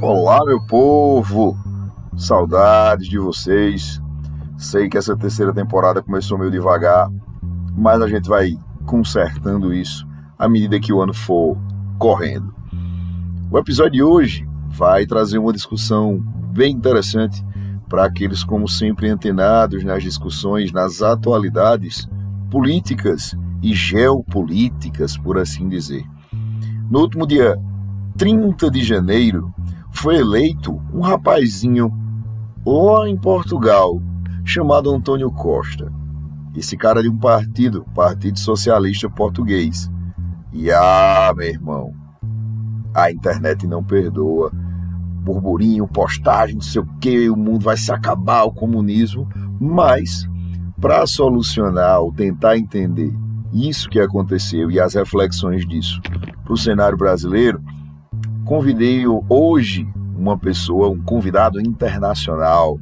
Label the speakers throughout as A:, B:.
A: Olá, meu povo! Saudades de vocês. Sei que essa terceira temporada começou meio devagar, mas a gente vai consertando isso à medida que o ano for correndo. O episódio de hoje vai trazer uma discussão bem interessante para aqueles, como sempre, antenados nas discussões, nas atualidades políticas e geopolíticas, por assim dizer. No último dia 30 de janeiro, foi eleito um rapazinho lá em Portugal, chamado Antônio Costa. Esse cara de um partido, Partido Socialista Português. E ah, meu irmão, a internet não perdoa. Burburinho, postagem, não sei o que, o mundo vai se acabar, o comunismo. Mas, para solucionar ou tentar entender isso que aconteceu e as reflexões disso para o cenário brasileiro, convidei hoje uma pessoa, um convidado internacional.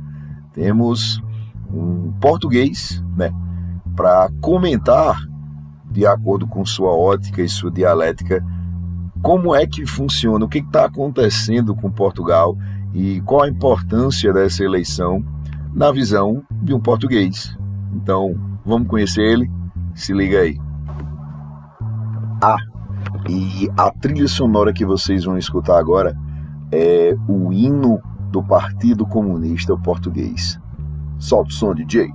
A: Temos um português, né, para comentar, de acordo com sua ótica e sua dialética, como é que funciona, o que está acontecendo com Portugal e qual a importância dessa eleição na visão de um português. Então, vamos conhecer ele? Se liga aí. Ah, e a trilha sonora que vocês vão escutar agora é o hino do Partido Comunista Português. Solta o som, DJ.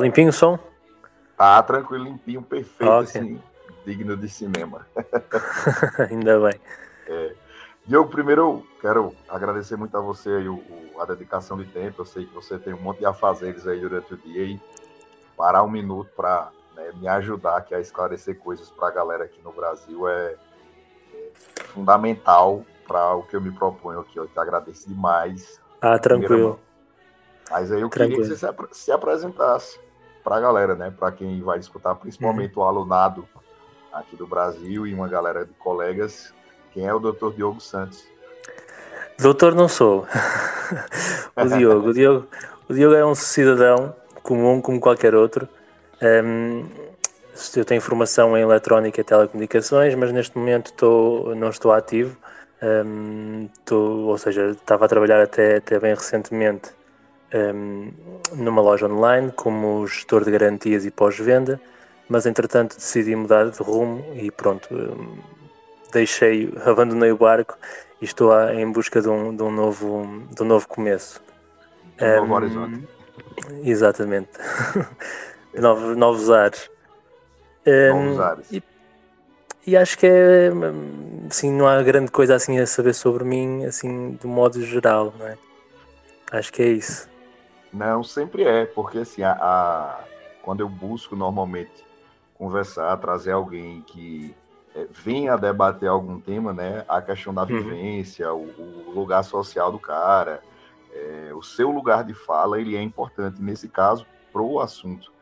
B: Limpinho o som?
A: Tá tranquilo, limpinho, perfeito, okay. assim, digno de cinema.
B: Ainda bem.
A: É. Primeiro eu quero agradecer muito a você aí o, a dedicação de tempo. Eu sei que você tem um monte de afazeres aí durante o dia e parar um minuto para né, me ajudar aqui a esclarecer coisas para a galera aqui no Brasil é, é fundamental para o que eu me proponho aqui. Eu te agradeço demais.
B: Ah, tranquilo.
A: Mas aí eu Tranquilo. queria que você se apresentasse para a galera, né? Para quem vai escutar, principalmente uhum. o alunado aqui do Brasil e uma galera de colegas. Quem é o Dr. Diogo Santos?
B: Doutor não sou. o Diogo, o Diogo, o Diogo é um cidadão comum como qualquer outro. Um, eu tenho formação em eletrónica e telecomunicações, mas neste momento estou, não estou ativo. Um, estou, ou seja, estava a trabalhar até, até bem recentemente um, numa loja online como gestor de garantias e pós-venda, mas entretanto decidi mudar de rumo e pronto, um, deixei, abandonei o barco e estou a, em busca de um, de um, novo, de um novo começo.
A: Um novo horizonte.
B: Exatamente. novos, novos ares.
A: novos ares.
B: E, e acho que é assim, não há grande coisa assim a saber sobre mim, assim, do modo geral, não é? Acho que é isso.
A: Não, sempre é, porque assim, a, a quando eu busco normalmente conversar, trazer alguém que é, venha debater algum tema, né? A questão da uhum. vivência, uhum. o, o, lugar social do cara, é, o seu lugar de fala, ele é importante nesse caso pro assunto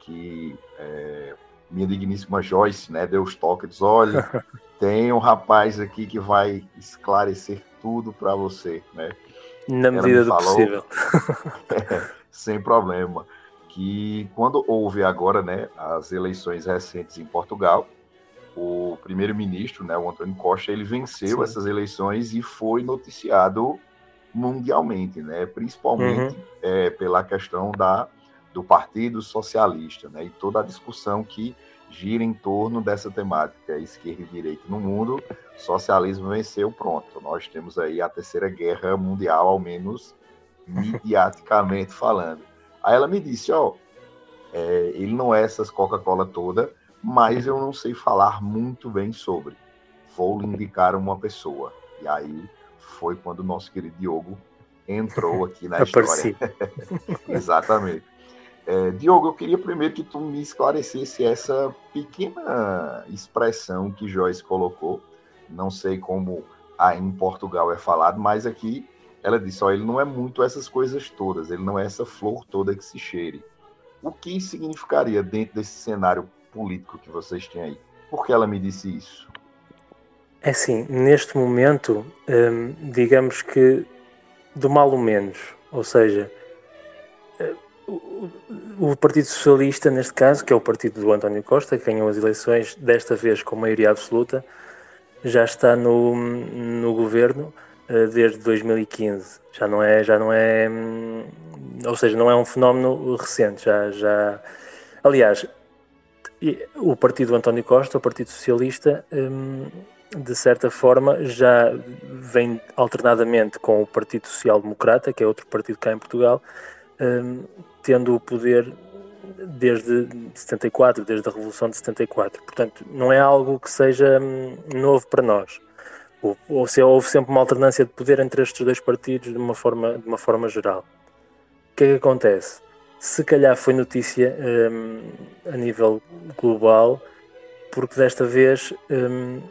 A: que é, minha digníssima Joyce, né? Deus toca diz, olha, tem um rapaz aqui que vai esclarecer tudo para você, né?
B: Na medida do falou, possível.
A: sem problema. Que quando houve agora né, as eleições recentes em Portugal, o primeiro-ministro, né, o Antônio Costa, ele venceu Sim. essas eleições e foi noticiado mundialmente, né, principalmente uhum. é, pela questão da, do Partido Socialista né, e toda a discussão que gira em torno dessa temática, esquerda e direita no mundo, socialismo venceu, pronto. Nós temos aí a terceira guerra mundial, ao menos mediaticamente falando. Aí ela me disse, ó, é, ele não é essas Coca-Cola toda, mas eu não sei falar muito bem sobre. Vou lhe indicar uma pessoa. E aí foi quando o nosso querido Diogo entrou aqui na história. Exatamente. É, Diogo, eu queria primeiro que tu me esclarecesse essa pequena expressão que Joyce colocou. Não sei como aí em Portugal é falado, mas aqui ela disse: ó, ele não é muito essas coisas todas, ele não é essa flor toda que se cheire. O que significaria dentro desse cenário político que vocês têm aí? Por que ela me disse isso?
B: É assim, neste momento, hum, digamos que do mal o menos, ou seja, o Partido Socialista, neste caso, que é o partido do António Costa, que ganhou as eleições, desta vez com maioria absoluta, já está no, no governo, uh, desde 2015. Já não é, já não é, hum, ou seja, não é um fenómeno recente. Já, já, aliás, o partido António Costa, o Partido Socialista, um, de certa forma já vem alternadamente com o Partido Social Democrata, que é outro partido cá em Portugal, um, tendo o poder desde 74, desde a Revolução de 74. Portanto, não é algo que seja hum, novo para nós. Ou, se houve sempre uma alternância de poder entre estes dois partidos de uma forma, de uma forma geral. O que é que acontece? Se calhar foi notícia um, a nível global, porque desta vez um,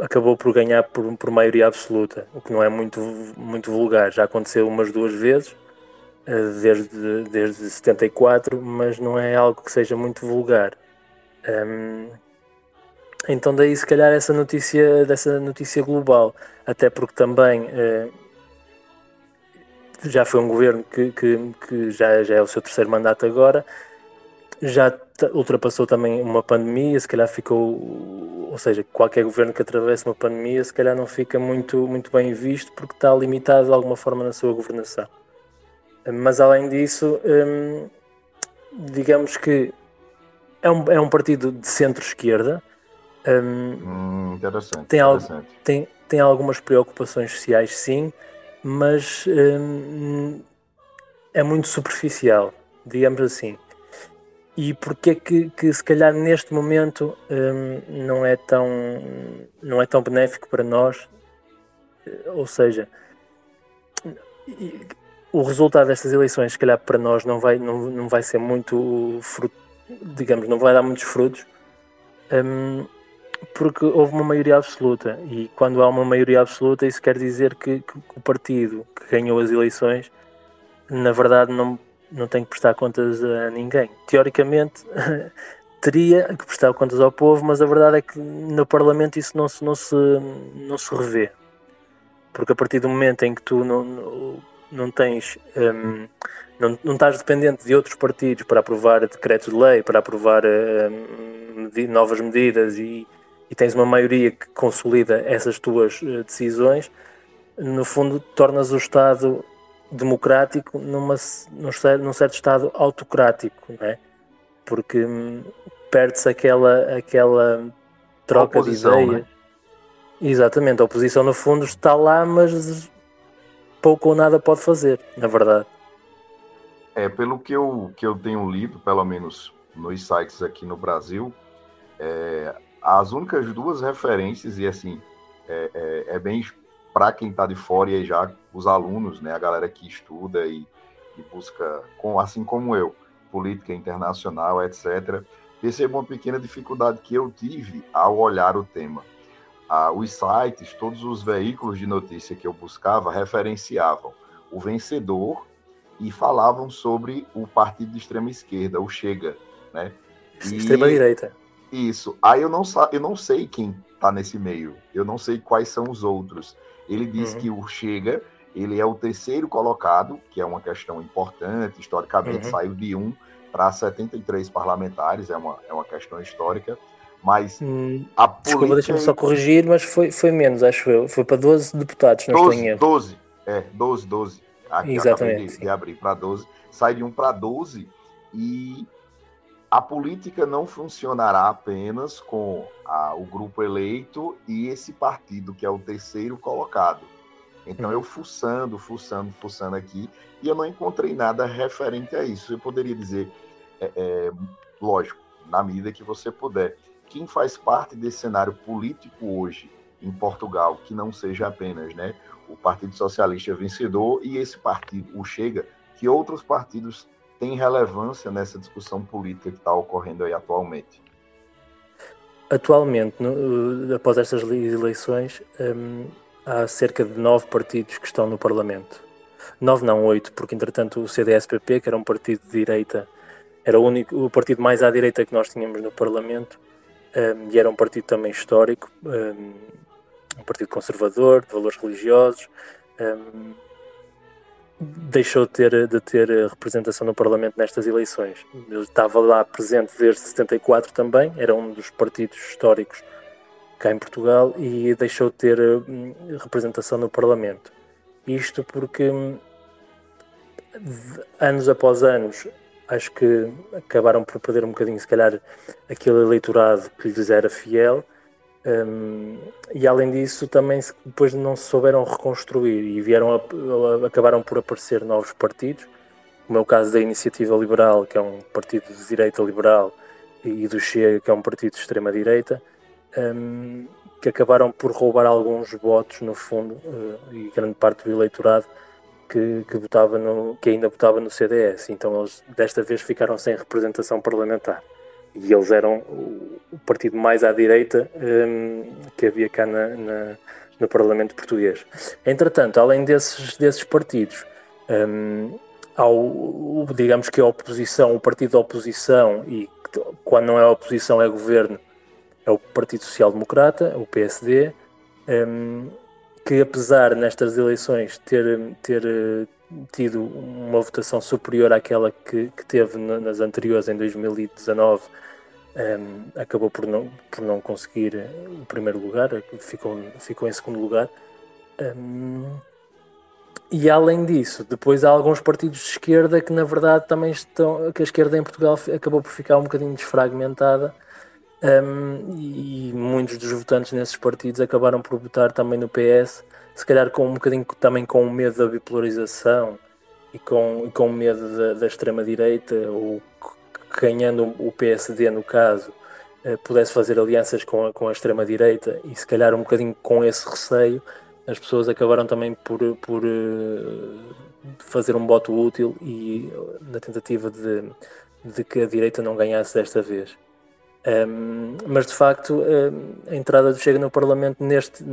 B: acabou por ganhar por, por maioria absoluta, o que não é muito, muito vulgar. Já aconteceu umas duas vezes, desde, desde 74, mas não é algo que seja muito vulgar. Um, então daí se calhar essa notícia dessa notícia global, até porque também uh, já foi um governo que, que, que, já, já é o seu terceiro mandato agora, já ultrapassou também uma pandemia, se calhar ficou, ou seja, qualquer governo que atravesse uma pandemia, se calhar não fica muito, muito bem visto porque está limitado de alguma forma na sua governação. Mas além disso, hum, digamos que é um, é um partido de centro-esquerda.
A: Hum, hum, interessante.
B: Tem,
A: interessante.
B: tem, tem algumas preocupações sociais, sim, mas hum, é muito superficial, digamos assim. E porquê que, que se calhar neste momento hum, não, é tão, não é tão benéfico para nós? Ou seja, o resultado destas eleições, se calhar para nós, não vai, não, não vai ser muito fruto, digamos, não vai dar muitos frutos, um, porque houve uma maioria absoluta. E quando há uma maioria absoluta, isso quer dizer que, que, o partido que ganhou as eleições, na verdade, não, não tem que prestar contas a ninguém. Teoricamente, teria que prestar contas ao povo, mas a verdade é que no Parlamento isso não se, não se, não se revê. Porque a partir do momento em que tu não, não tens. Um, não, não estás dependente de outros partidos para aprovar decretos de lei, para aprovar um, novas medidas e, e, tens uma maioria que consolida essas tuas uh, decisões, no fundo tornas o Estado democrático numa, num, num certo Estado autocrático, não é? Porque um, perde-se aquela, aquela troca de ideias. Né? Exatamente, a oposição no fundo está lá, mas pouco ou nada pode fazer, na verdade.
A: É, pelo que eu, que eu tenho lido, pelo menos nos sites aqui no Brasil, é, as únicas duas referências, e assim, é, é, é bem para quem está de fora e já os alunos, né, a galera que estuda e, e busca, com, assim como eu, política internacional, etc., percebo uma pequena dificuldade que eu tive ao olhar o tema ah, os sites, todos os veículos de notícia que eu buscava referenciavam o vencedor e falavam sobre o partido de extrema esquerda, o Chega, né?
B: E, extrema direita.
A: Isso. Aí eu não, eu não sei quem está nesse meio. Eu não sei quais são os outros. Ele diz uhum. que o Chega, ele é o terceiro colocado, que é uma questão importante, historicamente uhum. saiu de um para 73 parlamentares, é uma, é uma questão histórica. Mas hum,
B: a política... Desculpa, deixa-me só corrigir, mas foi, foi menos, acho eu. Foi para 12 deputados, não 12, estou em erro.
A: 12, é, 12, 12. Aqui Exatamente. De, de, abrir para 12. Sai de 1 para 12 e a política não funcionará apenas com a, o grupo eleito e esse partido, que é o terceiro colocado. Então, eu fuçando, fuçando, fuçando aqui, e eu não encontrei nada referente a isso. Eu poderia dizer, é, é, lógico, na medida que você puder, quem faz parte desse cenário político hoje em Portugal, que não seja apenas né, o Partido Socialista vencedor e esse partido, o Chega, que outros partidos têm relevância nessa discussão política que está ocorrendo aí atualmente?
B: Atualmente, no, após estas eleições, hum, há cerca de nove partidos que estão no Parlamento. Nove, não oito, porque entretanto o CDS-PP, que era um partido de direita, era o, único, o partido mais à direita que nós tínhamos no Parlamento, um, e era um partido também histórico, um, um partido conservador, de valores religiosos, um, deixou de ter, de ter representação no Parlamento nestas eleições. Ele estava lá presente desde 74 também, era um dos partidos históricos cá em Portugal e deixou de ter hum, representação no Parlamento. Isto porque hum, anos após anos acho que acabaram por perder um bocadinho, se calhar, aquele eleitorado que lhes era fiel. Um, e além disso, também depois não se souberam reconstruir e vieram a, acabaram por aparecer novos partidos, como é o caso da Iniciativa Liberal, que é um partido de direita liberal, e do Chega, que é um partido de extrema-direita, um, que acabaram por roubar alguns votos, no fundo, uh, e grande parte do eleitorado que, que, votava no, que ainda votava no CDS. Então eles desta vez ficaram sem representação parlamentar. E eles eram o, partido mais à direita um, que havia cá na, na, no Parlamento Português. Entretanto, além desses, desses partidos, um, ao, digamos que a oposição, o partido da oposição, e quando não é oposição é governo, é o Partido Social Democrata, o PSD. Um, que apesar nestas eleições ter, ter eh, tido uma votação superior àquela que, que teve nas anteriores em 2019, um, ehm, acabou por não, por não conseguir eh, o primeiro lugar, ficou, ficou em segundo lugar. Um, ehm, e além disso, depois há alguns partidos de esquerda que na verdade também estão, que a esquerda em Portugal acabou por ficar um bocadinho desfragmentada um, e muitos dos votantes nesses partidos acabaram por votar também no PS, se calhar com um bocadinho também com o medo da bipolarização e com, e com medo da, da extrema-direita, ou ganhando o PSD no caso, uh, pudesse fazer alianças com a, com a extrema-direita e se calhar um bocadinho com esse receio, as pessoas acabaram também por, por uh, fazer um voto útil e na tentativa de, de que a direita não ganhasse desta vez. Um, mas de facto a entrada do Chega no Parlamento neste,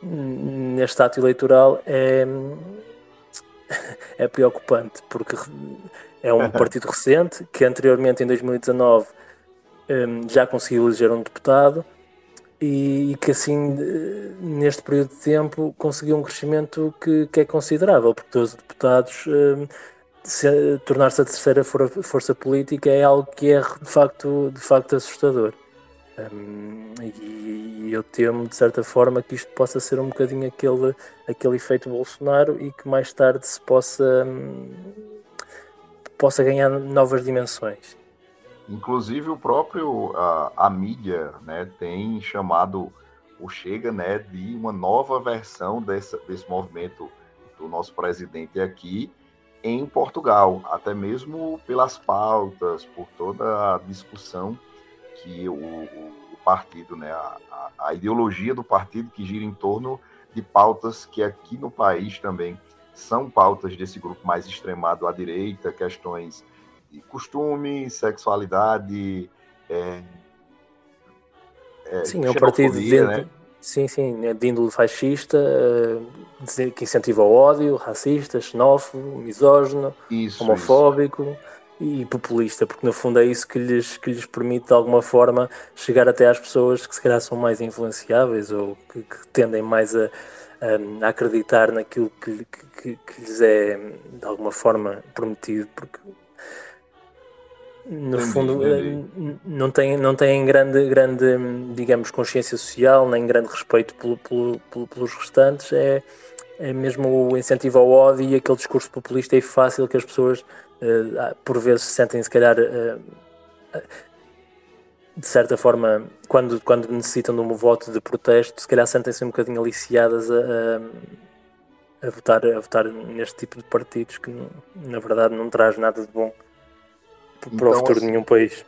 B: neste ato eleitoral é, é preocupante porque é um partido recente que anteriormente em 2019 um, já conseguiu eleger um deputado e que assim neste período de tempo conseguiu um crescimento que, que é considerável porque 12 deputados tornar-se a terceira força política é algo que é de facto, de facto assustador. Um, e eu temo, de certa forma, que isto possa ser um bocadinho aquele, aquele efeito Bolsonaro e que mais tarde se possa, um, possa ganhar novas dimensões.
A: Inclusive, o próprio, a, a mídia né, tem chamado o Chega né, de uma nova versão desse, desse movimento do nosso presidente aqui, em Portugal, até mesmo pelas pautas, por toda a discussão que o, o partido, né, a, a, ideologia do partido que gira em torno de pautas que aqui no país também são pautas desse grupo mais extremado à direita, questões de costume, sexualidade, é,
B: é, Sim, é um partido dentro, né? Sim, sim, é de índole fascista, eh, que incentiva o ódio, racista, xenófobo, misógino, isso, homofóbico isso. e populista, porque no fundo é isso que lhes, que lhes permite de alguma forma chegar até às pessoas que se calhar são mais influenciáveis ou que, que tendem mais a, a, a, acreditar naquilo que, que, que lhes é de alguma forma prometido, porque no entendi, fundo entendi. não tem não tem grande grande digamos consciência social nem grande respeito pelo, pelo, pelo, pelos restantes é é mesmo o incentivo ao ódio e aquele discurso populista e fácil que as pessoas uh, por vezes sentem se calhar uh, de certa forma quando quando necessitam de um voto de protesto se calhar sentem-se um bocadinho aliciadas a, a, a votar a votar neste tipo de partidos que na verdade não traz nada de bom para então, o futuro assim, de nenhum país.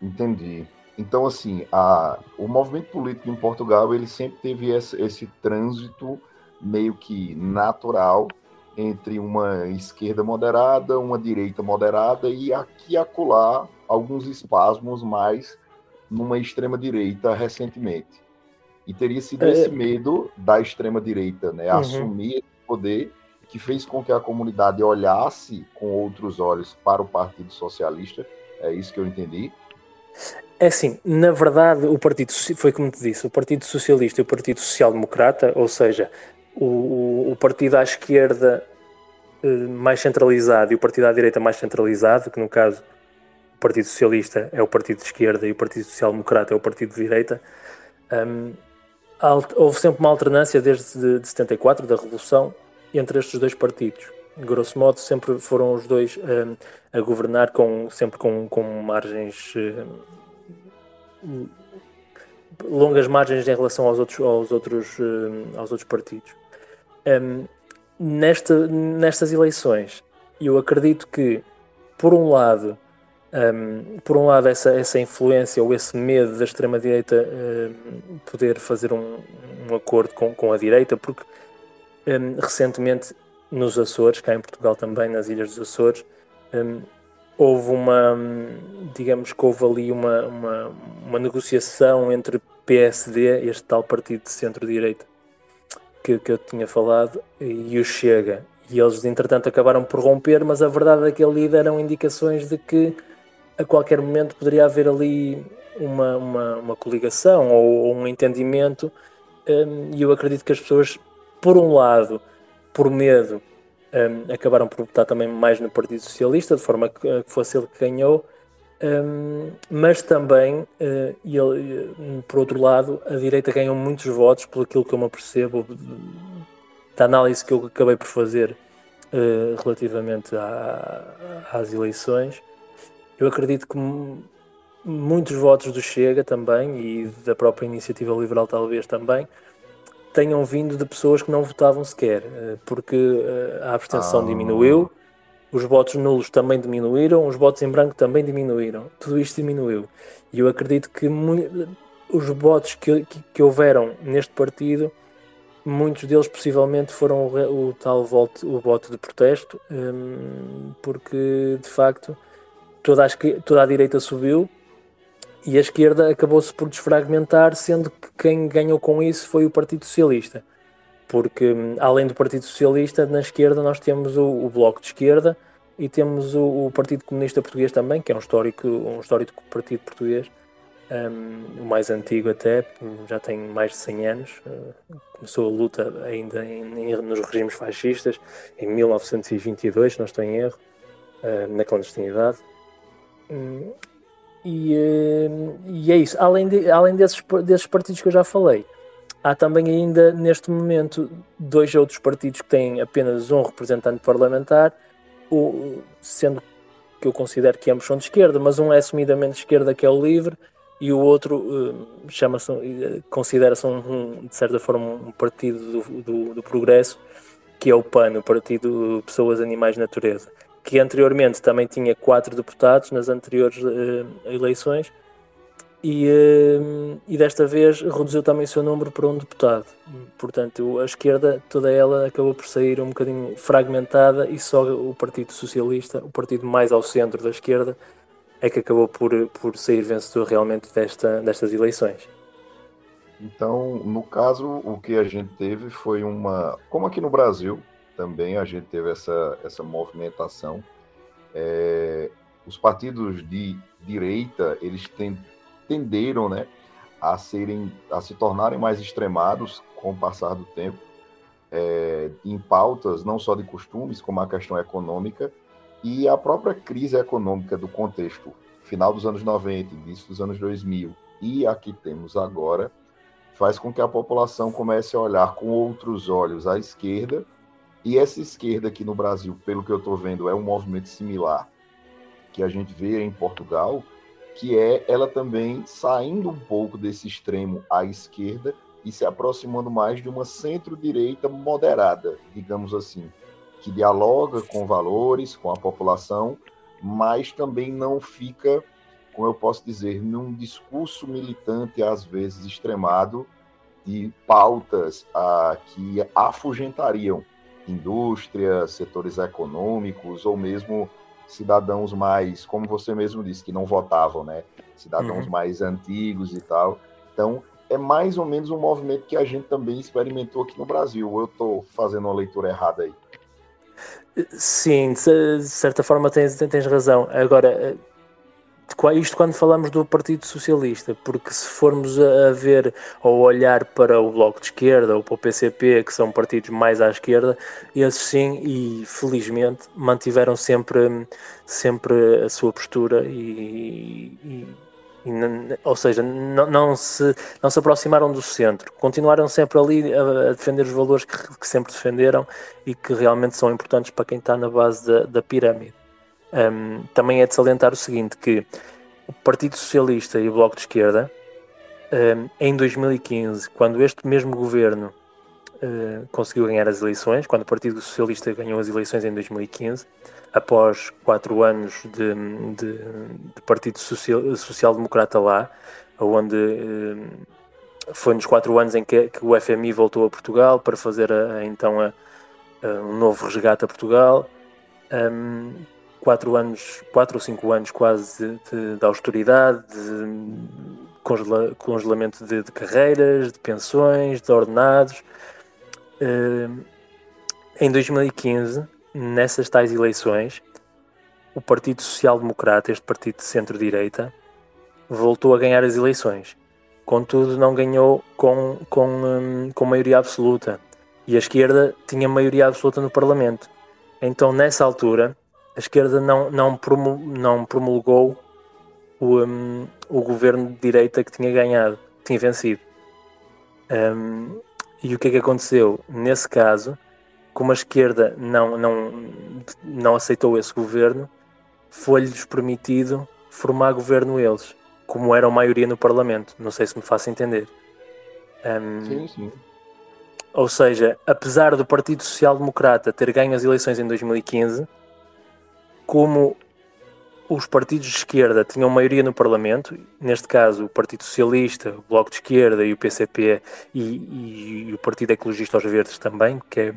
A: Entendi. Então, assim, a, o movimento político em Portugal, ele sempre teve esse, esse trânsito meio que natural entre uma esquerda moderada, uma direita moderada e aqui e acolá alguns espasmos mais numa extrema direita recentemente. E teria sido é... esse medo da extrema direita, né, uhum. assumir esse poder que fez com que a comunidade olhasse com outros olhos para o Partido Socialista. É isso que eu entendi.
B: É assim, na verdade, o Partido foi como te disse, o Partido Socialista e o Partido Social Democrata, ou seja, o, o partido à esquerda eh, mais centralizado e o partido à direita mais centralizado, que no caso o Partido Socialista é o partido de esquerda e o Partido Social Democrata é o partido de direita, Um, houve sempre uma alternância desde de 74, da Revolução, entre estes dois partidos. Grosso modo, sempre foram os dois um, a governar com, sempre com, com margens. Um, longas margens em relação aos outros, aos outros, aos outros partidos. Um, nesta, nestas eleições, eu acredito que, por um lado, um, por um lado, essa, essa influência ou esse medo da extrema-direita um, poder fazer um, um, acordo com, com a direita, porque hum, recentemente nos Açores, cá em Portugal também, nas Ilhas dos Açores, hum, houve uma, hum, digamos que houve ali uma, uma, uma negociação entre PSD, este tal partido de centro-direita que, que eu tinha falado, e o Chega. E eles, entretanto, acabaram por romper, mas a verdade é que ali deram indicações de que a qualquer momento poderia haver ali uma, uma, uma coligação ou, ou um entendimento, um, e eu acredito que as pessoas, por um lado, por medo, um, acabaram por votar também mais no Partido Socialista, de forma que, que fosse ele que ganhou, um, mas também, uh, ele, por outro lado, a direita ganhou muitos votos, pelo aquilo que eu me apercebo da análise que eu acabei por fazer uh, relativamente à, às eleições. Eu acredito que muitos votos do Chega também e da própria Iniciativa Liberal, talvez também, tenham vindo de pessoas que não votavam sequer, uh, porque a abstenção ah. diminuiu os votos nulos também diminuíram, os votos em branco também diminuíram. Tudo isto diminuiu. E eu acredito que os votos que, que, que, houveram neste partido, muitos deles possivelmente foram o, o tal voto, o voto de protesto, um, porque de facto toda a, toda a direita subiu e a esquerda acabou-se por desfragmentar, sendo que quem ganhou com isso foi o Partido Socialista porque hum, além do Partido Socialista, na esquerda nós temos o, o Bloco de Esquerda e temos o, o, Partido Comunista Português também, que é um histórico, um histórico partido português, um, o mais antigo até, já tem mais de 100 anos, uh, começou a luta ainda em, em, nos regimes fascistas, em 1922, se não estou em erro, uh, na clandestinidade. E, uh, e, é isso, além, de, além desses, desses partidos que eu já falei, Há também ainda, neste momento, dois outros partidos que têm apenas um representante parlamentar, o, sendo que eu considero que ambos são de esquerda, mas um é assumidamente de esquerda, que é o LIVRE, e o outro uh, chama-se, uh, considera-se, um, de certa forma, um partido do, do, do, progresso, que é o PAN, o Partido Pessoas, Animais, Natureza, que anteriormente também tinha quatro deputados nas anteriores uh, eleições, e, uh, e desta vez reduziu também o seu número para um deputado. Portanto, a esquerda, toda ela, acabou por sair um bocadinho fragmentada e só o Partido Socialista, o partido mais ao centro da esquerda, é que acabou por, por sair vencedor realmente desta, destas eleições.
A: Então, no caso, o que a gente teve foi uma. Como aqui no Brasil também a gente teve essa, essa movimentação. É, os partidos de direita, eles têm tenderam né, a, serem, a se tornarem mais extremados com o passar do tempo, é, em pautas não só de costumes, como a questão econômica, e a própria crise econômica do contexto final dos anos 90, início dos anos 2000 e aqui temos agora, faz com que a população comece a olhar com outros olhos à esquerda, e essa esquerda aqui no Brasil, pelo que eu estou vendo, é um movimento similar que a gente vê em Portugal, que é ela também saindo um pouco desse extremo à esquerda e se aproximando mais de uma centro-direita moderada, digamos assim, que dialoga com valores, com a população, mas também não fica, como eu posso dizer, num discurso militante, às vezes extremado, de pautas ah, que afugentariam indústria, setores econômicos ou mesmo cidadãos mais, como você mesmo disse, que não votavam, né? Cidadãos uhum. mais antigos e tal. Então, é mais ou menos um movimento que a gente também experimentou aqui no Brasil. Eu estou fazendo uma leitura errada aí?
B: Sim, de certa forma tens, tens razão. Agora, isto quando falamos do Partido Socialista, porque se formos a ver ou olhar para o Bloco de Esquerda ou para o PCP, que são partidos mais à esquerda, esses sim, e felizmente mantiveram sempre, sempre a sua postura e, e, ou seja, não, não, se, não se aproximaram do centro, continuaram sempre ali a, a defender os valores que, que, sempre defenderam e que realmente são importantes para quem está na base da, da pirâmide. Um, também é de salientar o seguinte, que o Partido Socialista e o Bloco de Esquerda, um, em 2015, quando este mesmo governo uh, conseguiu ganhar as eleições, quando o Partido Socialista ganhou as eleições em 2015, após quatro anos de, de, de Partido Social, Social Democrata lá, onde eh, foi nos quatro anos em que, que, o FMI voltou a Portugal para fazer a, a, então a, um novo resgate a Portugal. Um, quatro anos, quatro ou cinco anos quase de, de austeridade, de congela, congelamento de, de, carreiras, de pensões, de ordenados. Um, em 2015 nessas tais eleições, o Partido Social Democrata, este partido de centro-direita, voltou a ganhar as eleições. Contudo, não ganhou com, com, hum, com maioria absoluta. E a esquerda tinha maioria absoluta no Parlamento. Então, nessa altura, a esquerda não, não, promul, não promulgou o, um, o governo de direita que tinha ganhado, que tinha vencido. Um, e o que é que aconteceu? Nesse caso, como a esquerda não, não, não aceitou esse governo, foi-lhes permitido formar governo eles, como eram maioria no Parlamento. Não sei se me faço entender. Um, sim, sim. Ou seja, apesar do Partido Social Democrata ter ganho as eleições em 2015, como os partidos de esquerda tinham maioria no Parlamento, neste caso o Partido Socialista, o Bloco de Esquerda e o PCP e, e, e o Partido Ecologista aos Verdes também, que é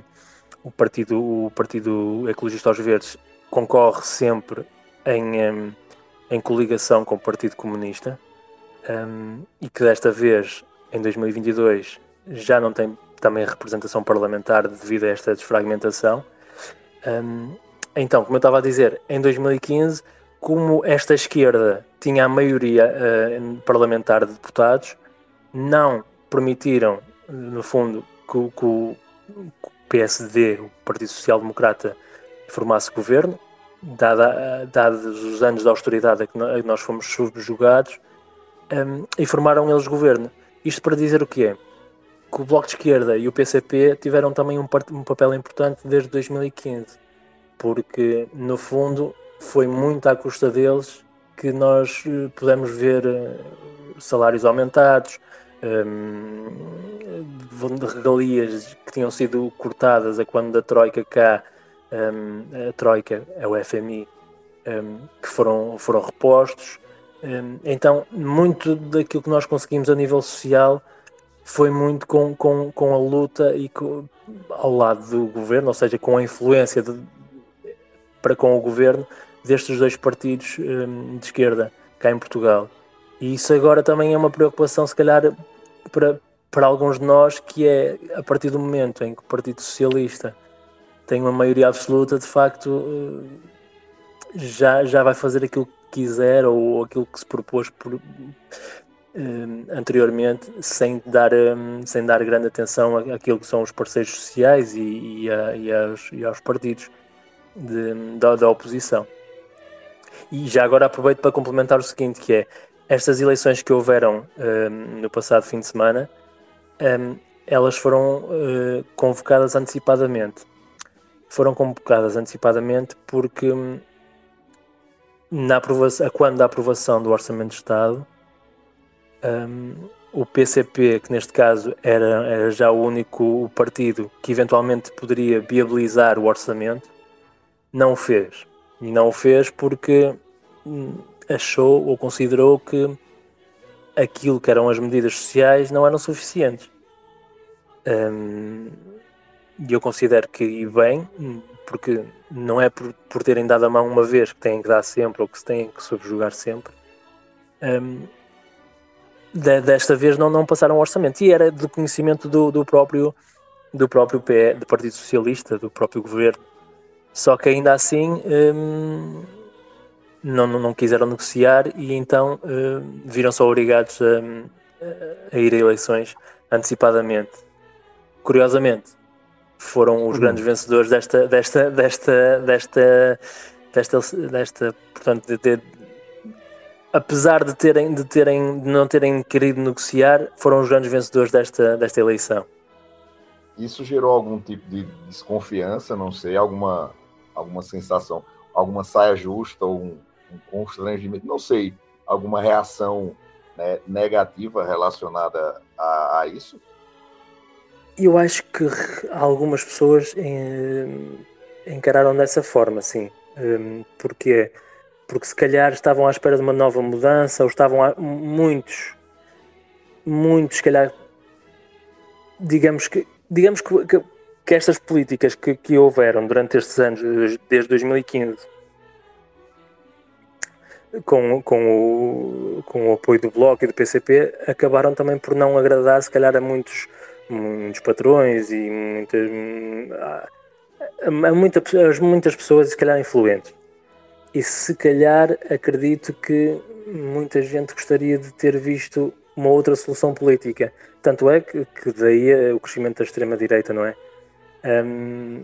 B: o Partido, o partido Ecologista aos Verdes concorre sempre em, em coligação com o Partido Comunista um, e que desta vez, em 2022, já não tem também representação parlamentar devido a esta desfragmentação. Um, então, como eu estava a dizer, em 2015, como esta esquerda tinha a maioria uh, parlamentar de deputados, não permitiram, no fundo, que, que, PSD, o Partido Social Democrata, formasse governo, dada, dados os anos de austeridade a que nós fomos subjugados, um, e formaram eles governo. Isto para dizer o quê? Que o Bloco de Esquerda e o PCP tiveram também um, um papel importante desde 2015, porque no fundo foi muito à custa deles que nós eh, pudemos ver eh, salários aumentados, um, de regalias que tinham sido cortadas a quando da Troika cá, um, a Troika é o FMI, um, que foram, foram repostos. então, muito daquilo que nós conseguimos a nível social foi muito com, com, com a luta e com, ao lado do governo, ou seja, com a influência de, para com o governo destes dois partidos de esquerda cá em Portugal. E isso agora também é uma preocupação, se calhar, para, para alguns de nós, que é a partir do momento em que o Partido Socialista tem uma maioria absoluta, de facto, eh, já, já vai fazer aquilo que quiser ou aquilo que se propôs por, uh, anteriormente, sem dar, um, sem dar grande atenção àquilo que são os parceiros sociais e, e, a, e, aos, e aos partidos de, da, da oposição. E já agora aproveito para complementar o seguinte, que é estas eleições que houveram um, no passado fim de semana, um, elas foram uh, convocadas antecipadamente. Foram convocadas antecipadamente porque um, na aprovação, quando da aprovação do Orçamento de Estado, hum, o PCP, que neste caso era, era já o único partido que eventualmente poderia viabilizar o orçamento, não o fez. E não o fez porque hum, achou ou considerou que aquilo que eram as medidas sociais não eram suficientes. Um, e eu considero que e bem, porque não é por, por terem dado a mão uma vez que têm que dar sempre ou que se têm que subjugar sempre. Um, de, desta vez não, não passaram o orçamento e era do conhecimento do, do próprio do próprio PE, do Partido Socialista, do próprio governo. Só que ainda assim um, não, não quiseram negociar e então uh, viram-se obrigados a, a, ir a eleições antecipadamente. Curiosamente, foram os uhum. grandes vencedores desta, desta, desta, desta, desta, desta portanto, de, de, apesar de, terem, de, terem, de não terem querido negociar, foram os grandes vencedores desta, desta eleição.
A: Isso gerou algum tipo de desconfiança, não sei, alguma, alguma sensação, alguma saia justa ou um, um constrangimento, não sei, alguma reação né, negativa relacionada a, a, isso?
B: Eu acho que algumas pessoas encararam dessa forma, sim. Hum, porque porque se calhar estavam à espera de uma nova mudança, ou estavam a, muitos, muitos, se calhar, digamos que, digamos que, que, que estas políticas que, que houveram durante estes anos, desde 2015, com, com, o, com o apoio do Bloco e do PCP, acabaram também por não agradar, se calhar, a muitos, muitos patrões e muitas, a, a, muita, muitas pessoas, se calhar, influentes. E se calhar acredito que muita gente gostaria de ter visto uma outra solução política. Tanto é que, que daí é o crescimento da extrema-direita, não é? Um,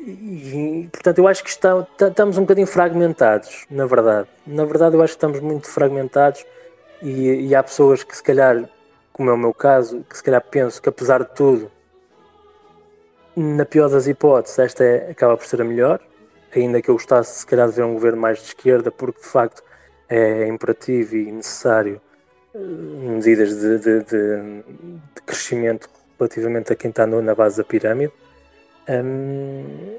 B: e, portanto, eu acho que está, tá, estamos um bocadinho fragmentados, na verdade. Na verdade, eu acho que estamos muito fragmentados e, e há pessoas que, se calhar, como é o meu caso, que se calhar penso que, apesar de tudo, na pior das hipóteses, esta é, acaba por ser a melhor ainda que eu gostasse se calhar de ver um governo mais de esquerda, porque de facto é imperativo e necessário eh, medidas de, de, de, de crescimento relativamente a quem está na base da pirâmide. Um,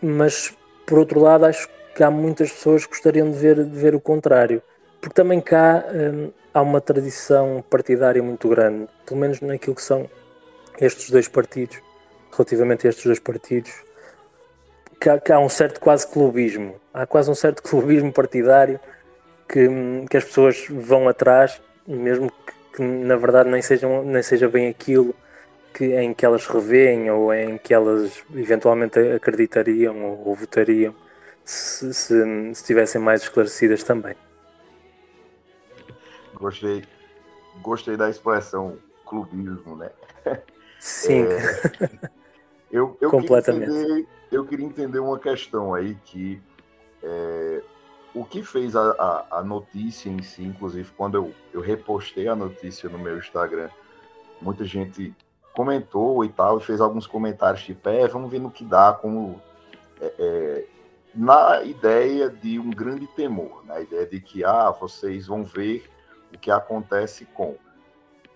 B: mas por outro lado acho que há muitas pessoas que gostariam de ver, de ver o contrário, porque também cá um, há uma tradição partidária muito grande, pelo menos naquilo que são estes dois partidos, relativamente a estes dois partidos, que há, que há, um certo quase clubismo, há quase um certo clubismo partidário que, que as pessoas vão atrás, mesmo que, que, na verdade nem, sejam, nem seja bem aquilo que, em que elas revêem ou em que elas eventualmente acreditariam ou, ou votariam se, se, se estivessem mais esclarecidas também.
A: Gostei, gostei da expressão clubismo, né?
B: Sim. É,
A: eu, eu Completamente. Entender eu queria entender uma questão aí que é, o que fez a, a, a, notícia em si, inclusive quando eu, eu repostei a notícia no meu Instagram, muita gente comentou e tal, e fez alguns comentários tipo, é, vamos ver no que dá, como é, é, na ideia de um grande temor, na ideia de que, ah, vocês vão ver o que acontece com.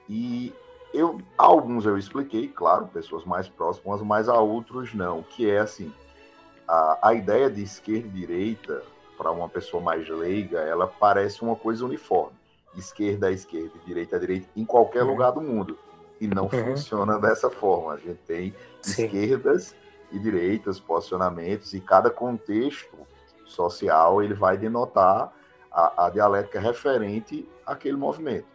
A: E eu, alguns eu expliquei, claro, pessoas mais próximas, mas a outros não, que é assim, a, a ideia de esquerda e direita, para uma pessoa mais leiga, ela parece uma coisa uniforme. Esquerda é esquerda direita é direita em qualquer uhum. lugar do mundo. E não uhum. funciona dessa forma. A gente tem Sim. esquerdas e direitas, posicionamentos, e cada contexto social ele vai denotar a, a dialética referente àquele movimento.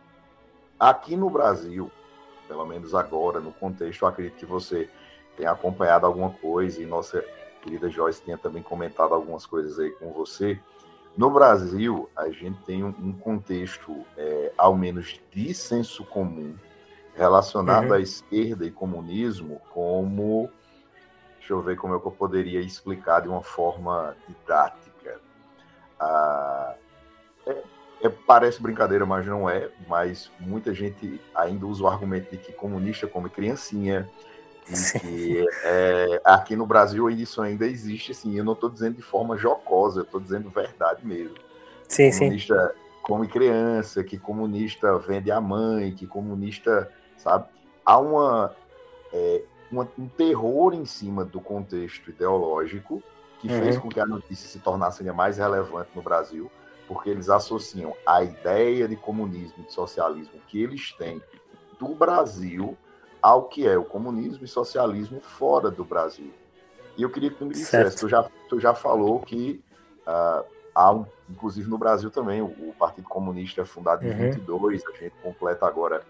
A: Aqui no Brasil, pelo menos agora, no contexto, eu acredito que você tenha acompanhado alguma coisa e nossa querida Joyce tenha também comentado algumas coisas aí com você. No Brasil, a gente tem um contexto, é, ao menos de senso comum, relacionado uhum. à esquerda e comunismo, como. Deixa eu ver como é que eu poderia explicar de uma forma didática. Ah, é, é, parece brincadeira, mas não é. Mas muita gente ainda usa o argumento de que comunista come criancinha, e que é, aqui no Brasil isso ainda existe, assim, eu não estou dizendo de forma jocosa, eu estou dizendo verdade mesmo.
B: Sim, comunista
A: sim. come criança, que comunista vende a mãe, que comunista, sabe? Há uma, é, uma um terror em cima do contexto ideológico que uhum. fez com que a notícia se tornasse ainda mais relevante no Brasil, porque eles associam a ideia de comunismo e de socialismo que eles têm do Brasil ao que é o comunismo e socialismo fora do Brasil. E eu queria que tu me dissesse, tu já, tu já falou que uh, há, um, inclusive no Brasil também, o, o Partido Comunista é fundado em uhum. 22, a gente completa agora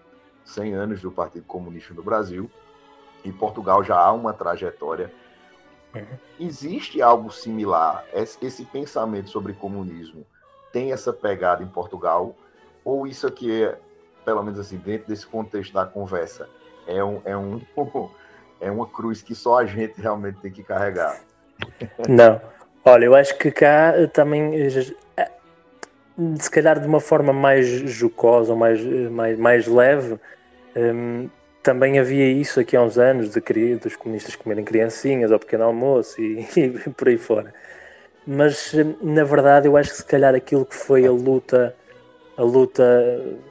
A: 100 anos do Partido Comunista no Brasil. Em Portugal já há uma trajetória. Uhum. Existe algo similar? Esse, pensamento sobre comunismo tem essa pegada em Portugal? Ou isso aqui é, pelo menos assim, dentro desse contexto da conversa, é, um, é, um, é uma cruz que só a gente realmente tem que carregar.
B: Não. Olha, eu acho que cá também. Eh, se calhar de uma forma mais jocosa ou mais, mais, mais leve, um, também havia isso aqui há uns anos, de, dos comunistas comerem criancinhas ao pequeno almoço e, e por aí fora. Mas, hum, na verdade, eu acho que se calhar aquilo que foi a luta, a luta,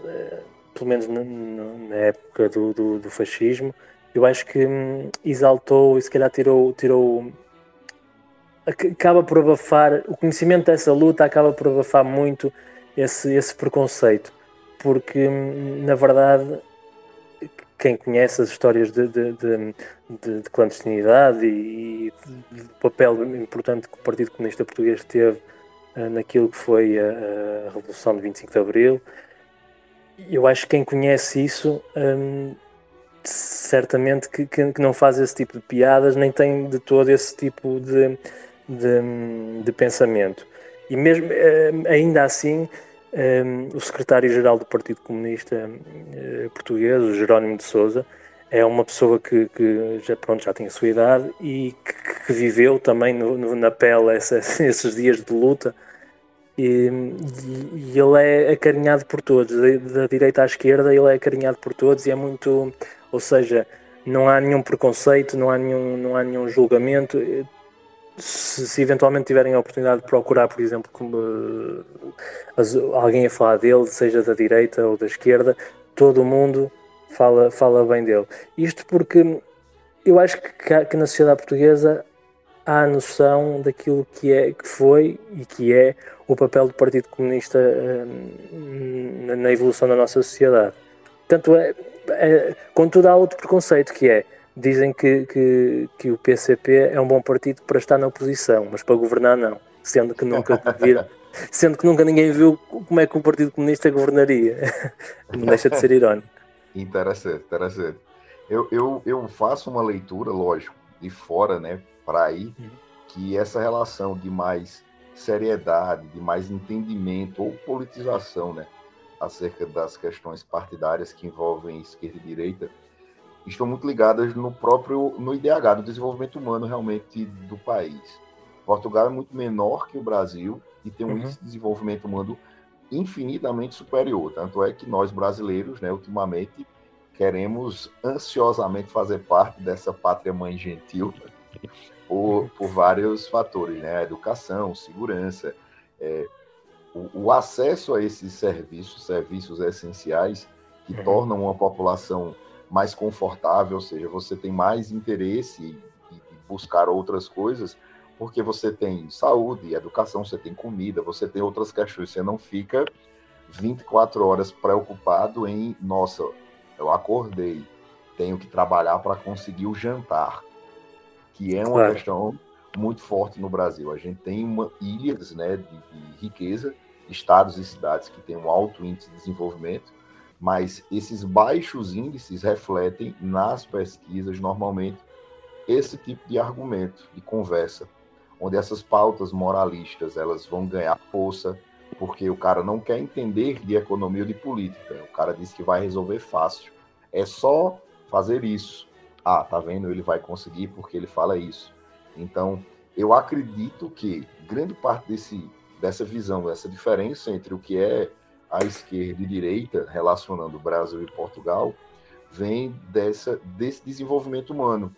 B: eh, pelo menos na, na época do, do, do, fascismo, eu acho que hum, exaltou e se calhar tirou, tirou acaba por abafar, o conhecimento dessa luta acaba por abafar muito esse, esse preconceito, porque hum, na verdade quem conhece as histórias de, de, de, de clandestinidade e, e do papel importante que o Partido Comunista Português teve uh, naquilo que foi a, a, Revolução de 25 de Abril, eu acho que quem conhece isso um, certamente que, que, não faz esse tipo de piadas nem tem de todo esse tipo de, de, de pensamento. E mesmo uh, ainda assim um, o secretário-geral do Partido Comunista uh, Português, o Jerónimo de Souza, é uma pessoa que, que, já, pronto, já tem a sua idade e que, que viveu também no, no, na pele essa, esses dias de luta. E, e, e, ele é acarinhado por todos, da, da, direita à esquerda, ele é acarinhado por todos e é muito. Ou seja, não há nenhum preconceito, não há nenhum, não há nenhum julgamento se, se, eventualmente tiverem a oportunidade de procurar, por exemplo, como, uh, as, alguém a falar dele, seja da direita ou da esquerda, todo mundo fala, fala bem dele. Isto porque eu acho que, que na sociedade portuguesa há a noção daquilo que, é, que foi e que é o papel do Partido Comunista uh, na evolução da nossa sociedade. Portanto, é, é, contudo, há outro preconceito que é dizem que, que, que, o PCP é um bom partido para estar na oposição, mas para governar não, sendo que nunca vira, sendo que nunca ninguém viu como é que o Partido Comunista governaria. Não deixa de ser irónico.
A: Interessante, interessante. Eu, eu, eu faço uma leitura, lógico, de fora, né, para aí, uhum. que essa relação de mais seriedade, de mais entendimento ou politização, né, acerca das questões partidárias que envolvem esquerda e direita, estão muito ligadas no próprio no IDH, do desenvolvimento humano realmente do país. Portugal é muito menor que o Brasil e tem um uhum. índice de desenvolvimento humano infinitamente superior. Tanto é que nós brasileiros, né, ultimamente, queremos ansiosamente fazer parte dessa pátria mãe gentil por, por vários fatores, né? Educação, segurança, é, o, o, acesso a esses serviços, serviços essenciais que uhum. tornam uma população mais confortável, ou seja, você tem mais interesse em buscar outras coisas, porque você tem saúde, educação, você tem comida, você tem outras questões, você não fica 24 horas preocupado em, nossa, eu acordei, tenho que trabalhar para conseguir o jantar, que é uma questão muito forte no Brasil. A gente tem uma ilhas né, de, de riqueza, estados e cidades que têm um alto índice de desenvolvimento, mas esses baixos índices refletem nas pesquisas normalmente esse tipo de argumento, de conversa, onde essas pautas moralistas elas vão ganhar força porque o cara não quer entender de economia ou de política. O cara diz que vai resolver fácil. É só fazer isso. Ah, tá vendo? Ele vai conseguir porque ele fala isso. Então, eu acredito que grande parte desse, dessa visão, dessa diferença entre o que é a esquerda e direita, relacionando Brasil e Portugal, vem dessa, desse desenvolvimento humano,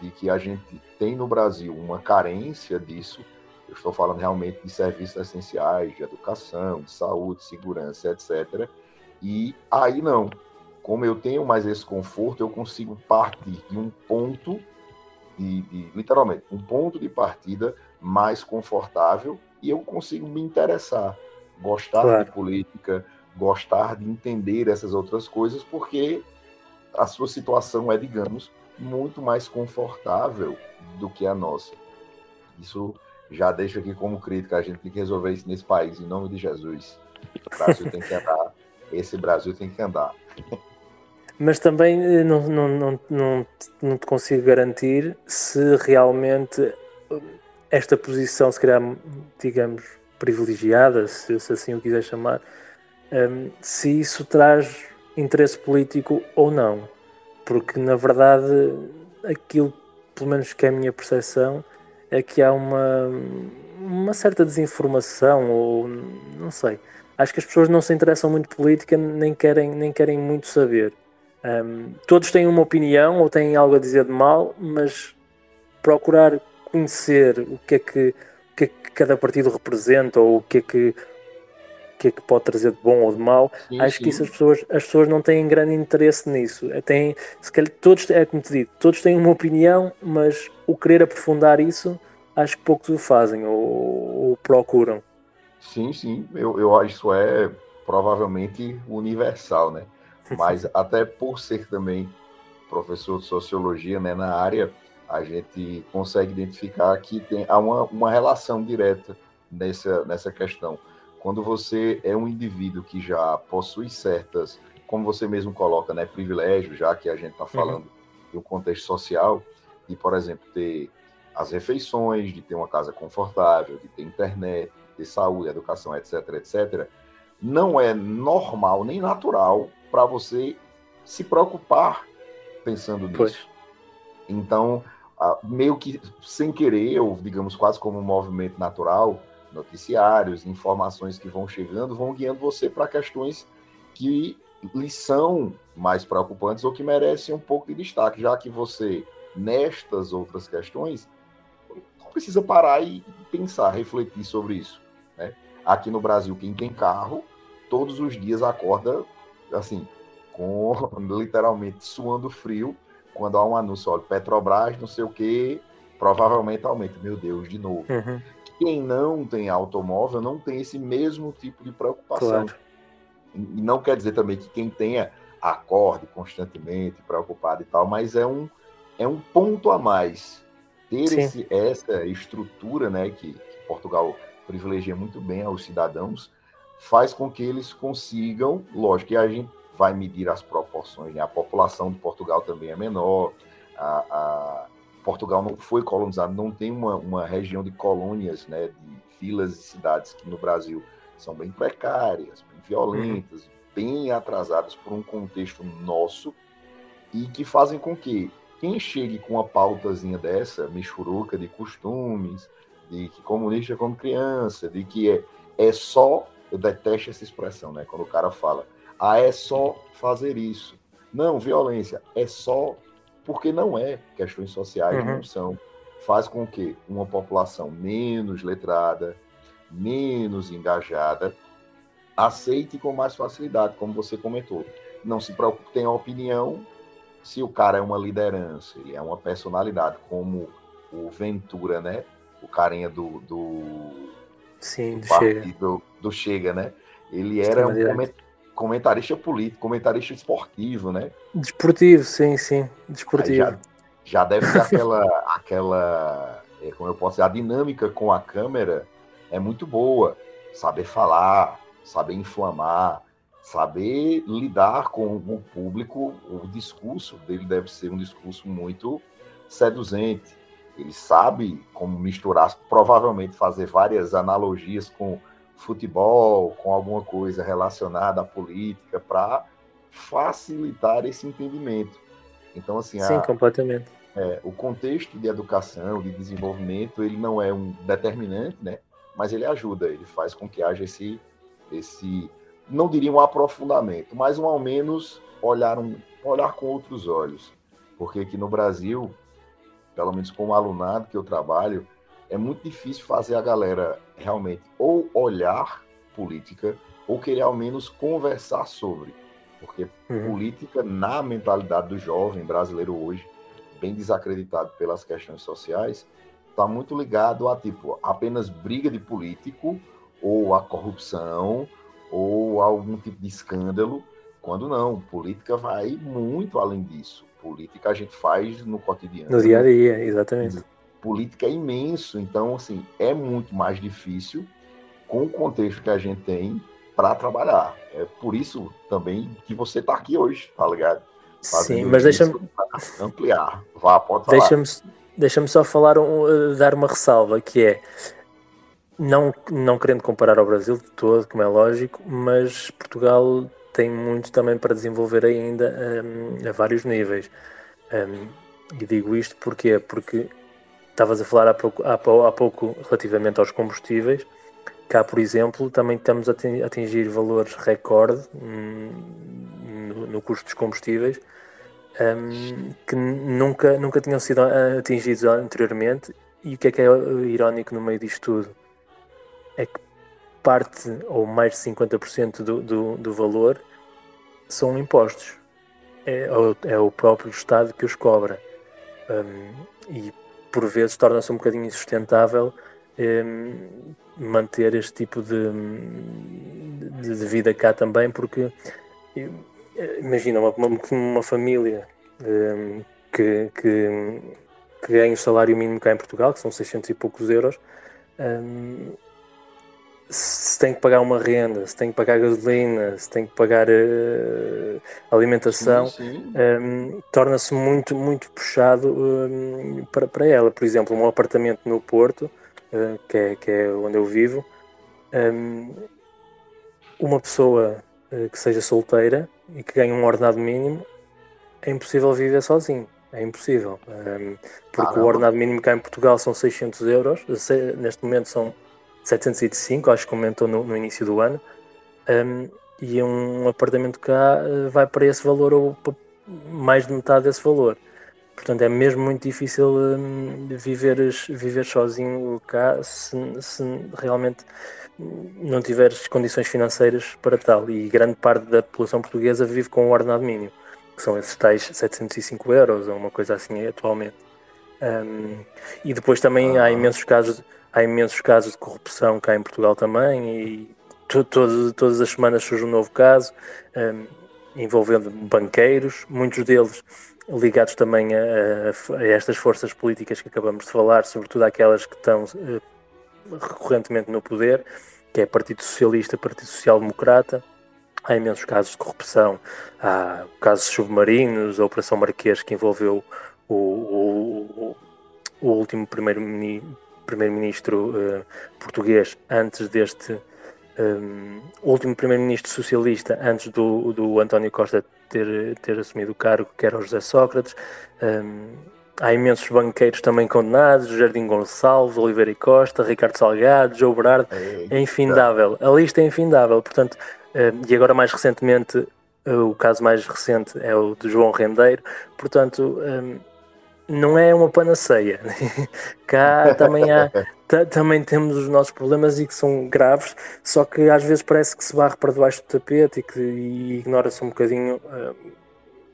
A: de que a gente tem no Brasil uma carência disso. Eu estou falando realmente de serviços essenciais, de educação, de saúde, segurança, etc. E aí não. Como eu tenho mais esse conforto, eu consigo partir de um ponto, de, de literalmente, um ponto de partida mais confortável e eu consigo me interessar gostar claro. de política, gostar de entender essas outras coisas, porque a sua situação é, digamos, muito mais confortável do que a nossa. Isso já deixa aqui como crítica, a gente tem que resolver isso nesse país, em nome de Jesus. O Brasil tem que andar, esse Brasil tem que andar.
B: Mas também eh, não, não, não, não, não te consigo garantir se realmente esta posição, se calhar, digamos, privilegiada, se, se assim o quiser chamar, um, se isso traz interesse político ou não. Porque, na verdade, aquilo, pelo menos que é a minha percepção, é que há uma, uma certa desinformação, ou não sei, acho que as pessoas não se interessam muito por política, nem querem, nem querem muito saber. Um, todos têm uma opinião ou têm algo a dizer de mal, mas procurar conhecer o que é que, que, que cada partido representa ou o que é que, que, é que pode trazer de bom ou de mau, sim, acho sim. que isso as pessoas, as pessoas não têm grande interesse nisso. É, têm, se calhar, todos, é como te digo, todos têm uma opinião, mas o querer aprofundar isso, acho que poucos o fazem ou, ou procuram.
A: Sim, sim, eu, eu acho que isso é provavelmente universal, né? Mas até por ser também professor de sociologia né, na área, a gente consegue identificar que tem, há uma, uma relação direta nessa, nessa questão. Quando você é um indivíduo que já possui certas, como você mesmo coloca, né, privilégios, já que a gente está uhum. falando uhum. de um contexto social, de, por exemplo, ter as refeições, de ter uma casa confortável, de ter internet, de ter saúde, educação, etc., etc., não é normal nem natural para você se preocupar pensando nisso. Pois. Então, meio que sem querer, ou digamos quase como um movimento natural, noticiários, informações que vão chegando, vão guiando você para questões que lhe são mais preocupantes ou que merecem um pouco de destaque, já que você, nestas outras questões, precisa parar e pensar, refletir sobre isso. Né? Aqui no Brasil, quem tem carro, todos os dias acorda assim, com literalmente suando frio, quando há um anúncio, olha, Petrobras, não sei o que, provavelmente aumenta. Meu Deus, de novo. Uhum. Quem não tem automóvel não tem esse mesmo tipo de preocupação. Claro. E não quer dizer também que quem tenha acorde constantemente, preocupado e tal, mas é um, é um ponto a mais. Ter esse, essa estrutura né, que, que Portugal privilegia muito bem aos cidadãos, faz com que eles consigam, lógico que a gente vai medir as proporções, né? a população de Portugal também é menor, a, a Portugal não foi colonizado, não tem uma, uma região de colônias, né, de vilas e cidades que no Brasil são bem precárias, bem violentas, bem atrasadas por um contexto nosso e que fazem com que quem chegue com uma pautazinha dessa, michuruca de costumes, de que comunista é como criança, de que é, é só eu detesto essa expressão, né? Quando o cara fala, ah, é só fazer isso. Não, violência, é só porque não é. Questões sociais uhum. não são. Faz com que uma população menos letrada, menos engajada, aceite com mais facilidade, como você comentou. Não se preocupe, tenha opinião. Se o cara é uma liderança, ele é uma personalidade, como o Ventura, né? O carinha do, do
B: Sim, do Chega.
A: Do, Chega, né? Ele era um comentarista político, comentarista esportivo, né?
B: Desportivo, sim, sim, desportivo.
A: Já, já, deve ser aquela, aquela, é, como eu posso dizer, a dinâmica com a câmera é muito boa. Saber falar, saber inflamar, saber lidar com o público, o discurso dele deve ser um discurso muito seduzente ele sabe como misturar, provavelmente fazer várias analogias com futebol, com alguma coisa relacionada à política, para facilitar esse entendimento. Então, assim,
B: Sim, a, completamente.
A: É, o contexto de educação, de desenvolvimento, ele não é um determinante, né? Mas ele ajuda, ele faz com que haja esse, esse não diria um aprofundamento, mas um ao menos olhar, um, olhar com outros olhos. Porque aqui no Brasil, pelo menos com o alunado que eu trabalho, é muito difícil fazer a galera realmente ou olhar política ou querer ao menos conversar sobre. Porque uhum. política, na mentalidade do jovem brasileiro hoje, bem desacreditado pelas questões sociais, está muito ligado a tipo apenas briga de político ou a corrupção ou algum tipo de escândalo, quando não, política vai muito além disso política a gente faz no cotidiano.
B: No dia a dia, exatamente.
A: Política é imenso, então, assim, é muito mais difícil com o contexto que a gente tem para trabalhar. É por isso também que você está aqui hoje, tá ligado?
B: Fazendo Sim, mas deixa-me
A: ampliar. Vá, pode falar.
B: Deixa-me deixa só falar, um, dar uma ressalva, que é não, não querendo comparar ao Brasil de todo, como é lógico, mas Portugal tem muito também para desenvolver ainda um, a vários níveis. Um, e digo isto porque Porque estavas a falar há pouco, há, há pouco relativamente aos combustíveis. cá, por exemplo, também estamos a atingir valores recorde hum, no, custo dos combustíveis um, que nunca, nunca tinham sido atingidos anteriormente. E o que é que é irónico no meio disto tudo? É que parte, ou mais de 50% do, do, do valor, são impostos. É, é, o próprio Estado que os cobra. Um, e por vezes torna-se um bocadinho insustentável um, manter este tipo de, de, de, vida cá também, porque imagina uma, uma, uma família um, que, que, que ganha o salário mínimo cá em Portugal, que são 600 e poucos euros, um, se tem que pagar uma renda, se tem que pagar gasolina, se tem que pagar uh, alimentação, um, torna-se muito, muito puxado um, para, para ela. Por exemplo, um apartamento no Porto, uh, que, é, que é onde eu vivo, um, uma pessoa uh, que seja solteira e que ganhe um ordenado mínimo, é impossível viver sozinho. É impossível. porque o ordenado mínimo cá em Portugal são 600 euros, neste momento são 705, acho que comentou no, no início do ano, um, e um apartamento cá uh, vai para esse valor ou mais de metade desse valor. Portanto, é mesmo muito difícil um, viveres, viver sozinho cá se, se realmente não tiveres condições financeiras para tal. E grande parte da população portuguesa vive com o ordenado mínimo, que são esses tais 705 euros ou uma coisa assim atualmente. Um, e depois também há imensos casos há imensos casos de corrupção cá em Portugal também e to, to, todas as semanas surge um novo caso um, envolvendo banqueiros, muitos deles ligados também a, a, estas forças políticas que acabamos de falar, sobretudo aquelas que estão uh, recorrentemente no poder, que é Partido Socialista, Partido Social Democrata. Há imensos casos de corrupção, há casos submarinos, a Operação Marquês que envolveu o, o, o último primeiro-ministro primeiro-ministro uh, português antes deste um, último primeiro-ministro socialista antes do, do António Costa ter, ter assumido o cargo, que era o José Sócrates. Um, há imensos banqueiros também condenados, Jardim Gonçalves, Oliveira e Costa, Ricardo Salgado, João Berardo, é infindável. A lista é infindável, portanto, um, e agora mais recentemente, o caso mais recente é o de João Rendeiro, portanto não é uma panaceia. Cá também há, também temos os nossos problemas e que são graves, só que às vezes parece que se varre para debaixo do tapete e que ignora-se um bocadinho, uh,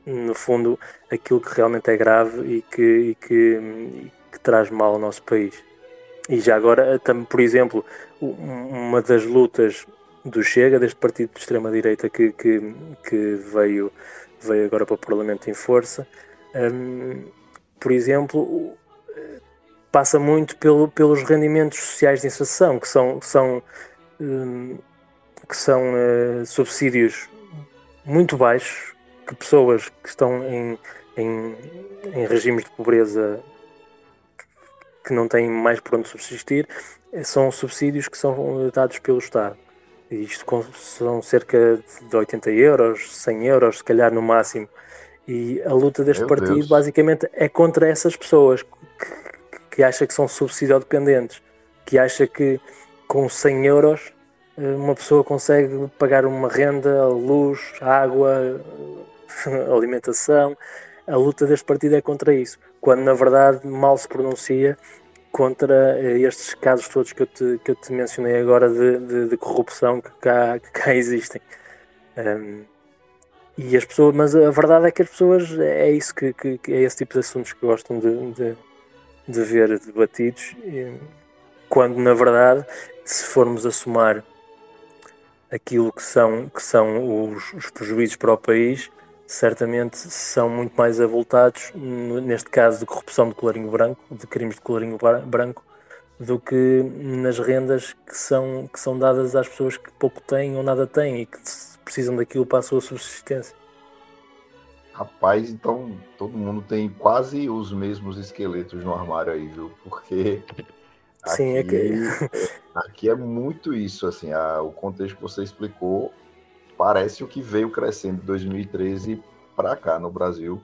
B: no fundo, aquilo que realmente é grave e que, e que, e que traz mal ao nosso país. E já agora, também, por exemplo, uma das lutas do Chega, deste partido de extrema-direita que, que, que, veio, veio agora para o Parlamento em força, um, por exemplo, passa muito pelo, pelos rendimentos sociais de inserção, que são, são, que são uh, subsídios muito baixos, que pessoas que estão em, em, em regimes de pobreza que não têm mais por onde subsistir, são subsídios que são dados pelo Estado. Isto são cerca de 80 euros, 100 euros, se calhar no máximo. E a luta deste Meu partido Deus. basicamente é contra essas pessoas que, que acha que são subsidiodependentes, que acha que com 100 euros eh, uma pessoa consegue pagar uma renda, luz, água, alimentação. A luta deste partido é contra isso, quando na verdade mal se pronuncia contra eh, estes casos todos que eu te, que eu te mencionei agora de, de, de corrupção que cá, que cá existem. Um, e as pessoas, mas a verdade é que as pessoas é isso que, que, que é esse tipo de assuntos que gostam de, de, de ver debatidos, quando na verdade, se formos a somar aquilo que são, que são os, os prejuízos para o país, certamente são muito mais avultados, neste caso de corrupção de colarinho branco, de crimes de colarinho branco, do que nas rendas que são, que são dadas às pessoas que pouco têm ou nada têm e que precisam daquilo para a sua subsistência.
A: Rapaz, então todo mundo tem quase os mesmos esqueletos no armário aí, viu? Porque
B: Sim, aqui, é
A: que... aqui é muito isso, assim, a, o contexto que você explicou parece o que veio crescendo de 2013 para cá no Brasil,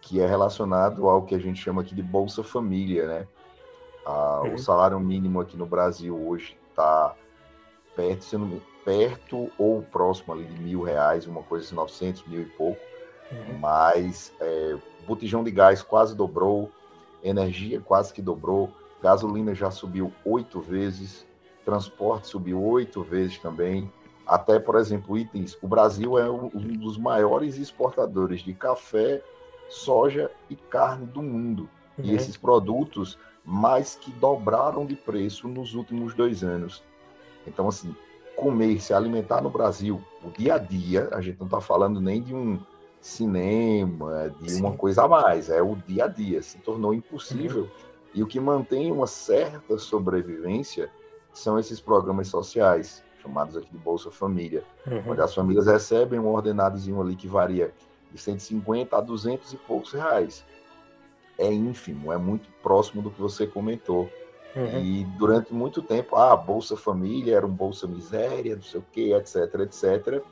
A: que é relacionado ao que a gente chama aqui de Bolsa Família, né? A, uhum. O salário mínimo aqui no Brasil hoje está perto, sendo perto ou próximo ali de mil reais, uma coisa assim, 900, mil e pouco. Uhum. Mas é, botijão de gás quase dobrou, energia quase que dobrou, gasolina já subiu oito vezes, transporte subiu oito vezes também. Até, por exemplo, itens. O Brasil é um dos maiores exportadores de café, soja e carne do mundo. Uhum. E esses produtos mais que dobraram de preço nos últimos dois anos. Então, assim, comer, se alimentar no Brasil, o dia a dia, a gente não está falando nem de um cinema, de Sim. uma coisa a mais, é o dia a dia, se tornou impossível. Uhum. E o que mantém uma certa sobrevivência são esses programas sociais, chamados aqui de Bolsa Família, uhum. onde as famílias recebem um ordenadozinho ali que varia de 150 a 200 e poucos reais. É ínfimo, é muito próximo do que você comentou. Uhum. E durante muito tempo, ah, Bolsa Família era um Bolsa Miséria, não sei o quê, etc, etc.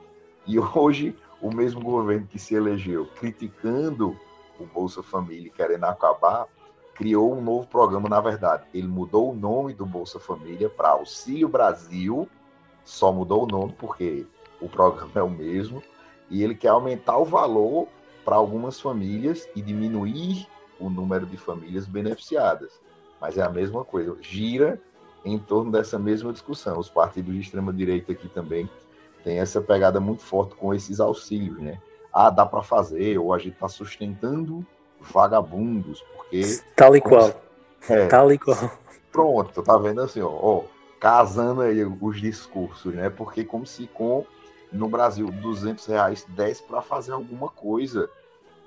A: E hoje, o mesmo governo que se elegeu criticando o Bolsa Família, querendo acabar, criou um novo programa, na verdade. Ele mudou o nome do Bolsa Família para Auxílio Brasil, só mudou o nome porque o programa é o mesmo, e ele quer aumentar o valor para algumas famílias e diminuir o número de famílias beneficiadas mas é a mesma coisa, gira em torno dessa mesma discussão. Os partidos de extrema-direita aqui também têm essa pegada muito forte com esses auxílios, né? Ah, dá para fazer, ou a gente está sustentando vagabundos, porque.
B: Tal e qual. É, Tal e qual.
A: Pronto, tá vendo assim, ó, ó, casando aí os discursos, né? Porque como se com no Brasil 200 reais desse para fazer alguma coisa.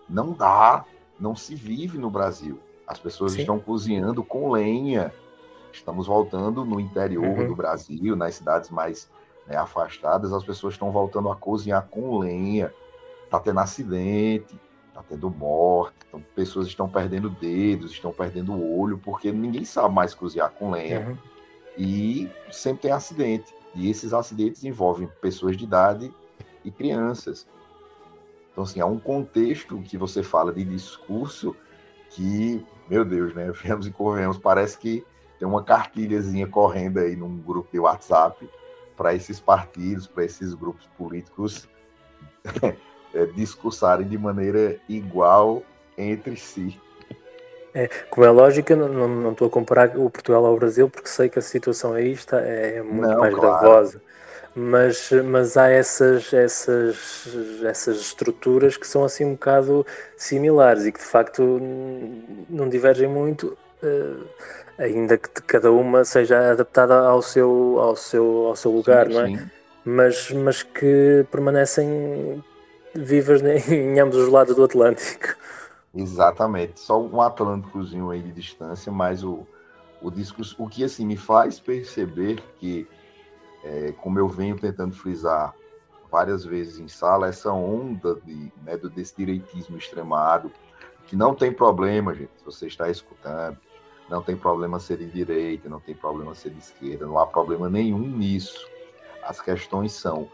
A: Não dá, não se vive no Brasil. As pessoas Sim. estão cozinhando com lenha. Estamos voltando no interior uhum. do Brasil, nas cidades mais né, afastadas, as pessoas estão voltando a cozinhar com lenha. Está tendo acidente, está tendo morte, então, pessoas estão perdendo dedos, estão perdendo o olho, porque ninguém sabe mais cozinhar com lenha. Uhum. E sempre tem acidente. E esses acidentes envolvem pessoas de idade e crianças. Então, assim, há um contexto que você fala de discurso que meu Deus, né? Viemos e corremos. Parece que tem uma cartilhazinha correndo aí num grupo de WhatsApp para esses partidos, para esses grupos políticos é, discursarem de maneira igual entre si.
B: É, como é lógico, não, não estou a comparar o Portugal ao Brasil, porque sei que a situação aí está é muito não, mais claro. gravosa mas, mas há essas, essas, essas estruturas que são assim um bocado similares e que de facto não divergem muito, uh, ainda que cada uma seja adaptada ao seu, ao seu, ao seu lugar, sim, não é? Sim. Mas, mas que permanecem vivas em ambos os lados do Atlântico.
A: Exatamente, só um Atlânticozinho aí de distância, mas o, o discurso, o que assim me faz perceber que é, como eu venho tentando frisar várias vezes em sala, essa onda de, né, desse direitismo extremado, que não tem problema, gente, se você está escutando, não tem problema ser de direita, não tem problema ser de esquerda, não há problema nenhum nisso. As questões são,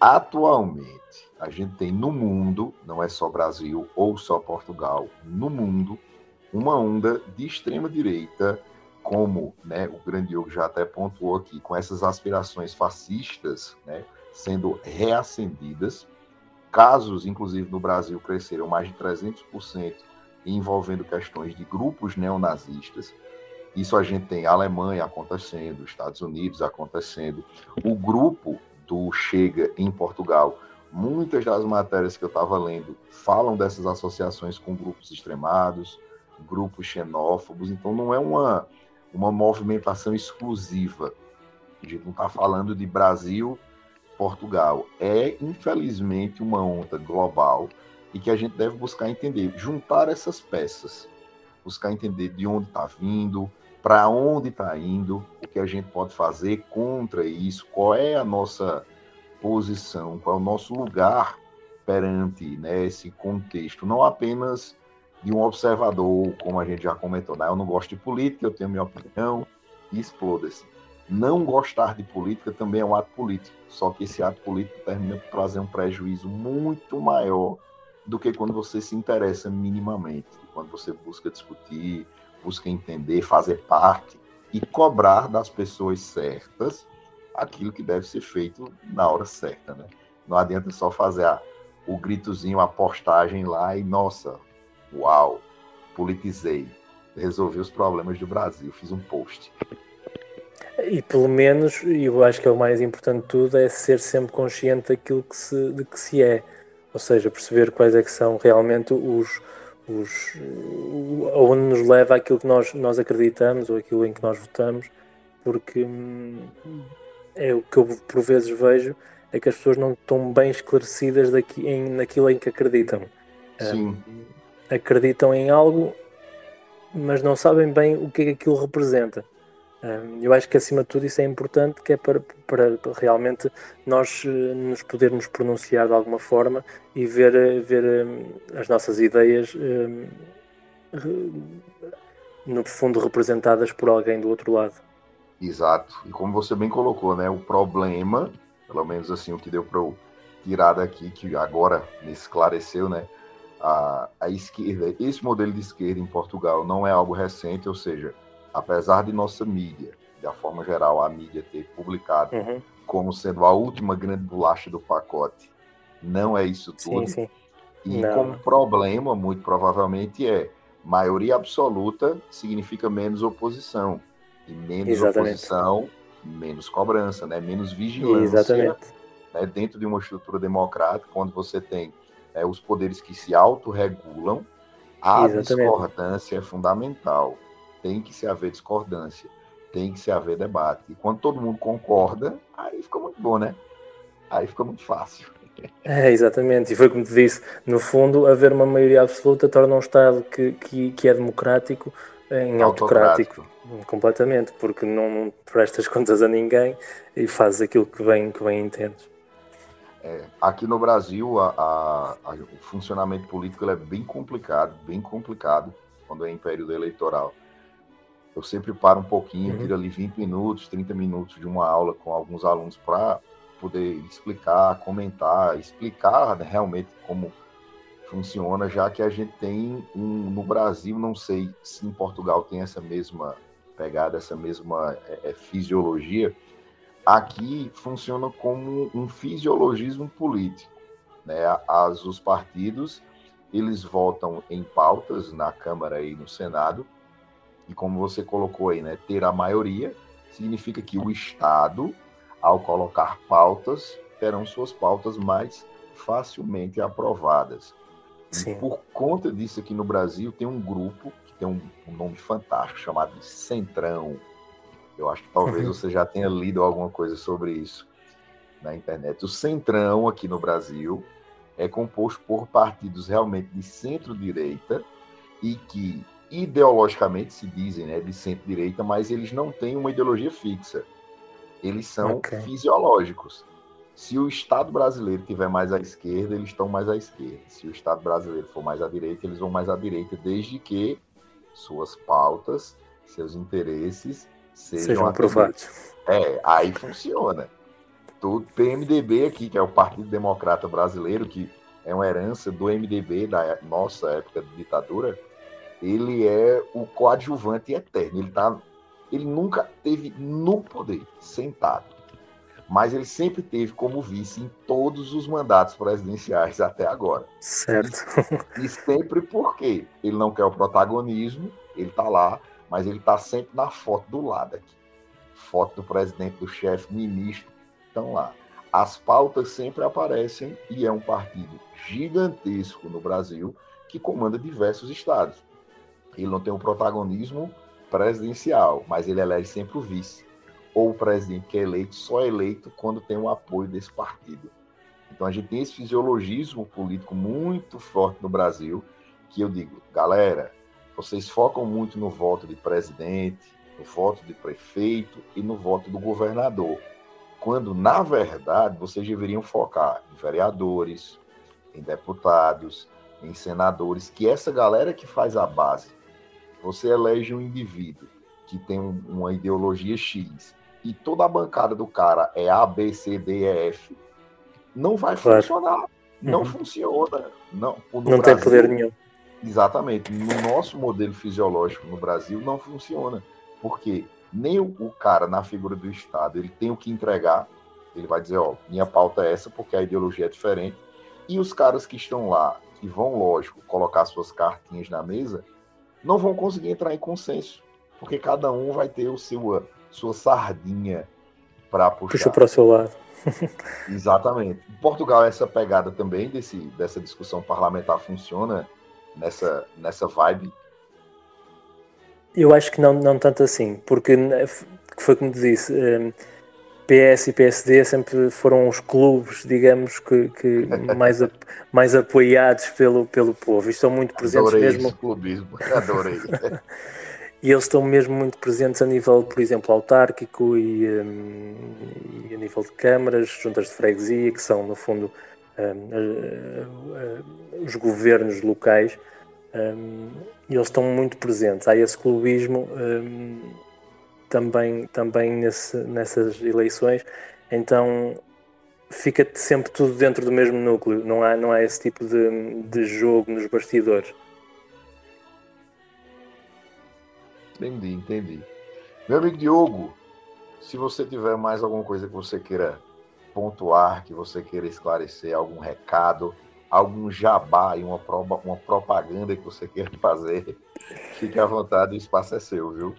A: atualmente, a gente tem no mundo, não é só Brasil ou só Portugal, no mundo, uma onda de extrema direita como né, o grande Diogo já até pontuou aqui, com essas aspirações fascistas né, sendo reacendidas, casos, inclusive no Brasil, cresceram mais de 300% envolvendo questões de grupos neonazistas. Isso a gente tem a Alemanha acontecendo, Estados Unidos acontecendo, o grupo do Chega em Portugal. Muitas das matérias que eu estava lendo falam dessas associações com grupos extremados, grupos xenófobos, então não é uma uma movimentação exclusiva. A gente não está falando de Brasil, Portugal. É, infelizmente, uma onda global e que a gente deve buscar entender, juntar essas peças, buscar entender de onde está vindo, para onde está indo, o que a gente pode fazer contra isso, qual é a nossa posição, qual é o nosso lugar perante né, esse contexto, não apenas de um observador, como a gente já comentou, né? eu não gosto de política, eu tenho minha opinião, e exploda-se. Não gostar de política também é um ato político, só que esse ato político termina por trazer um prejuízo muito maior do que quando você se interessa minimamente, quando você busca discutir, busca entender, fazer parte e cobrar das pessoas certas aquilo que deve ser feito na hora certa, né? Não adianta só fazer a, o gritozinho, a postagem lá e, nossa, uau, politizei, resolvi os problemas do Brasil, fiz um post.
B: E pelo menos, eu acho que é o mais importante de tudo, é ser sempre consciente daquilo que se, de que se é. Ou seja, perceber quais é que são realmente os, os onde nos leva aquilo que nós, nós acreditamos ou aquilo em que nós votamos, porque hum, é o que eu por vezes vejo é que as pessoas não estão bem esclarecidas daqui, em, naquilo em que acreditam.
A: Sim. Um,
B: acreditam em algo, mas não sabem bem o que é que aquilo representa. Eu acho que acima de tudo isso é importante, que é para, para realmente nós eh, nos podermos pronunciar de alguma forma e ver, eh, ver eh, as nossas ideias no fundo representadas por alguém do outro lado.
A: Exato. E como você bem colocou, né, o problema, pelo menos assim o que deu para eu tirar daqui, que agora me esclareceu, né, a, a esquerda, esse modelo de esquerda em Portugal não é algo recente, ou seja, apesar de nossa mídia, da forma geral, a mídia ter publicado uhum. como sendo a última grande bolacha do pacote, não é isso tudo. Sim, sim. E não. como problema, muito provavelmente, é maioria absoluta significa menos oposição. E menos Exatamente. oposição, menos cobrança, né? menos vigilância. Exatamente. Né? Dentro de uma estrutura democrática, onde você tem é, os poderes que se autorregulam, a Exatamente. discordância é fundamental tem que se haver discordância, tem que se haver debate. E quando todo mundo concorda, aí fica muito bom, né? Aí fica muito fácil.
B: É, exatamente, e foi como te disse, no fundo, haver uma maioria absoluta torna um Estado que, que, que é democrático em autocrático. autocrático. Completamente, porque não, não, prestas contas a ninguém e fazes aquilo que bem, que bem entendes.
A: É, aqui no Brasil, a, a, a, o funcionamento político é bem complicado, bem complicado quando é em período eleitoral. Eu sempre paro um pouquinho, uhum. tiro ali 20 minutos, 30 minutos de uma aula com alguns alunos para poder explicar, comentar, explicar né, realmente como funciona, já que a gente tem um, no Brasil, não sei se em Portugal tem essa mesma pegada, essa mesma é, é, fisiologia, aqui funciona como um fisiologismo político. Né? As, os partidos eles votam em pautas na Câmara e no Senado, e como você colocou aí, né, ter a maioria significa que o Estado, ao colocar pautas, terão suas pautas mais facilmente aprovadas. Sim. E por conta disso aqui no Brasil tem um grupo que tem um, um nome fantástico chamado Centrão. Eu acho que talvez uhum. você já tenha lido alguma coisa sobre isso na internet. O Centrão aqui no Brasil é composto por partidos realmente de centro-direita e que ideologicamente se dizem né, de centro-direita, mas eles não têm uma ideologia fixa. Eles são okay. fisiológicos. Se o Estado brasileiro tiver mais à esquerda, eles estão mais à esquerda. Se o Estado brasileiro for mais à direita, eles vão mais à direita, desde que suas pautas, seus interesses sejam, sejam aprovados. É, aí funciona. O PMDB aqui, que é o Partido Democrata Brasileiro, que é uma herança do MDB da nossa época de ditadura, ele é o coadjuvante eterno. Ele, tá, ele nunca teve no poder, sentado. Mas ele sempre teve como vice em todos os mandatos presidenciais até agora.
B: Certo.
A: E, e sempre porque ele não quer o protagonismo, ele está lá, mas ele está sempre na foto do lado aqui. Foto do presidente, do chefe, ministro, estão lá. As pautas sempre aparecem e é um partido gigantesco no Brasil que comanda diversos estados. Ele não tem um protagonismo presidencial, mas ele elege sempre o vice. Ou o presidente que é eleito só é eleito quando tem o apoio desse partido. Então a gente tem esse fisiologismo político muito forte no Brasil, que eu digo, galera, vocês focam muito no voto de presidente, no voto de prefeito e no voto do governador. Quando, na verdade, vocês deveriam focar em vereadores, em deputados, em senadores, que essa galera que faz a base você elege um indivíduo que tem uma ideologia X e toda a bancada do cara é A, B, C, D, E, F, não vai claro. funcionar. Não uhum. funciona. Não,
B: não Brasil, tem poder nenhum.
A: Exatamente. No nosso modelo fisiológico no Brasil não funciona. Porque nem o, o, cara na figura do Estado, ele tem o que entregar, ele vai dizer, ó, minha pauta é essa porque a ideologia é diferente, e os caras que estão lá, que vão, lógico, colocar suas cartinhas na mesa, não vão conseguir entrar em consenso, porque cada um vai ter o seu, sua sardinha para puxar.
B: Puxa para o seu lado.
A: Exatamente. Em Portugal, essa pegada também desse, dessa discussão parlamentar funciona nessa, nessa vibe
B: eu acho que não, não tanto assim, porque foi como te disse, um, PS e PSD sempre foram os clubes, digamos, que, que mais, mais apoiados pelo, pelo povo e estão muito presentes
A: adorei
B: mesmo.
A: Esse clubismo, adorei.
B: e eles estão mesmo muito presentes a nível, por exemplo, autárquico e, um, e a nível de câmaras, juntas de freguesia, que são, no fundo, os governos locais. Um, e eles estão muito presentes. Há esse clubismo também, também nesse, nessas eleições, então fica sempre tudo dentro do mesmo núcleo, não há, não há esse tipo de, de jogo nos bastidores.
A: Entendi, entendi. Meu amigo Diogo, se você tiver mais alguma coisa que você queira pontuar, que você queira esclarecer, algum recado, algum jabá e uma, uma propaganda que você queira fazer, fique à vontade, o espaço é seu, viu?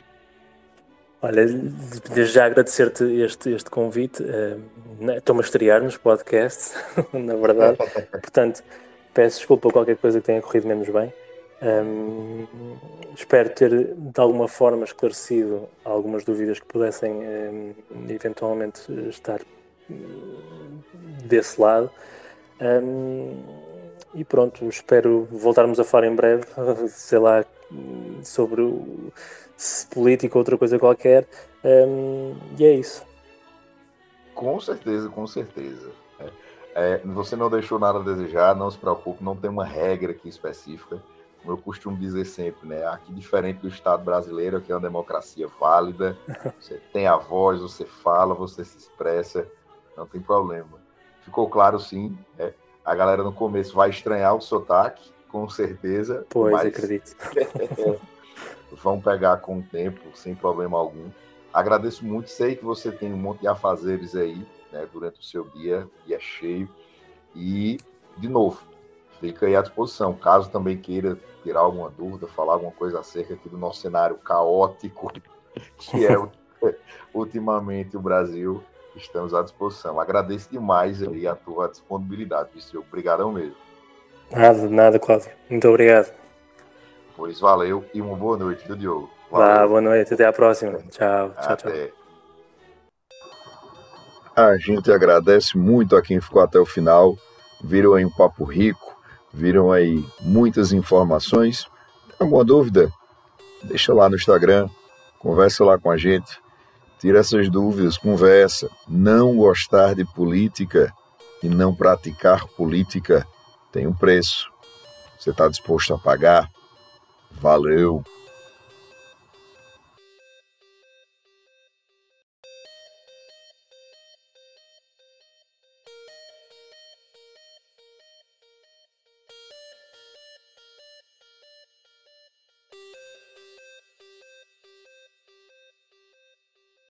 B: Olha, desde já agradecer-te este, este convite. Uh, Estou-me a estrear nos podcasts, na verdade. Portanto, peço desculpa qualquer coisa que tenha corrido menos bem. Um, espero ter de alguma forma esclarecido algumas dúvidas que pudessem um, eventualmente estar desse lado. Um, e pronto, espero voltarmos a falar em breve, sei lá, sobre o, política ou outra coisa qualquer. Um, e é isso.
A: Com certeza, com certeza. É, é, você não deixou nada a desejar, não se preocupe, não tem uma regra aqui específica. Como eu costumo dizer sempre, né? Aqui, diferente do Estado brasileiro, aqui é uma democracia válida. Você tem a voz, você fala, você se expressa, não tem problema. Ficou claro, sim. É, a galera no começo vai estranhar o sotaque, com certeza.
B: Pois, mas... acredito.
A: vão pegar com o tempo, sem problema algum. Agradeço muito, sei que você tem um monte de afazeres aí, né, durante o seu dia, e é cheio. E, de novo, fica aí à disposição. Caso também queira tirar alguma dúvida, falar alguma coisa acerca aqui do nosso cenário caótico, que é ultimamente o Brasil, estamos à disposição. Agradeço demais aí a tua disponibilidade, Viseu. Obrigadão mesmo.
B: Nada, nada, Cláudio. Muito obrigado.
A: Pois valeu e uma boa noite, viu, Diogo?
B: Valeu. boa noite. Até a próxima. Tchau, tchau, tchau.
A: A gente agradece muito a quem ficou até o final. Viram aí um papo rico, viram aí muitas informações. Tem alguma dúvida? Deixa lá no Instagram, conversa lá com a gente. Tira essas dúvidas, conversa. Não gostar de política e não praticar política tem um preço. Você está disposto a pagar? Valeu!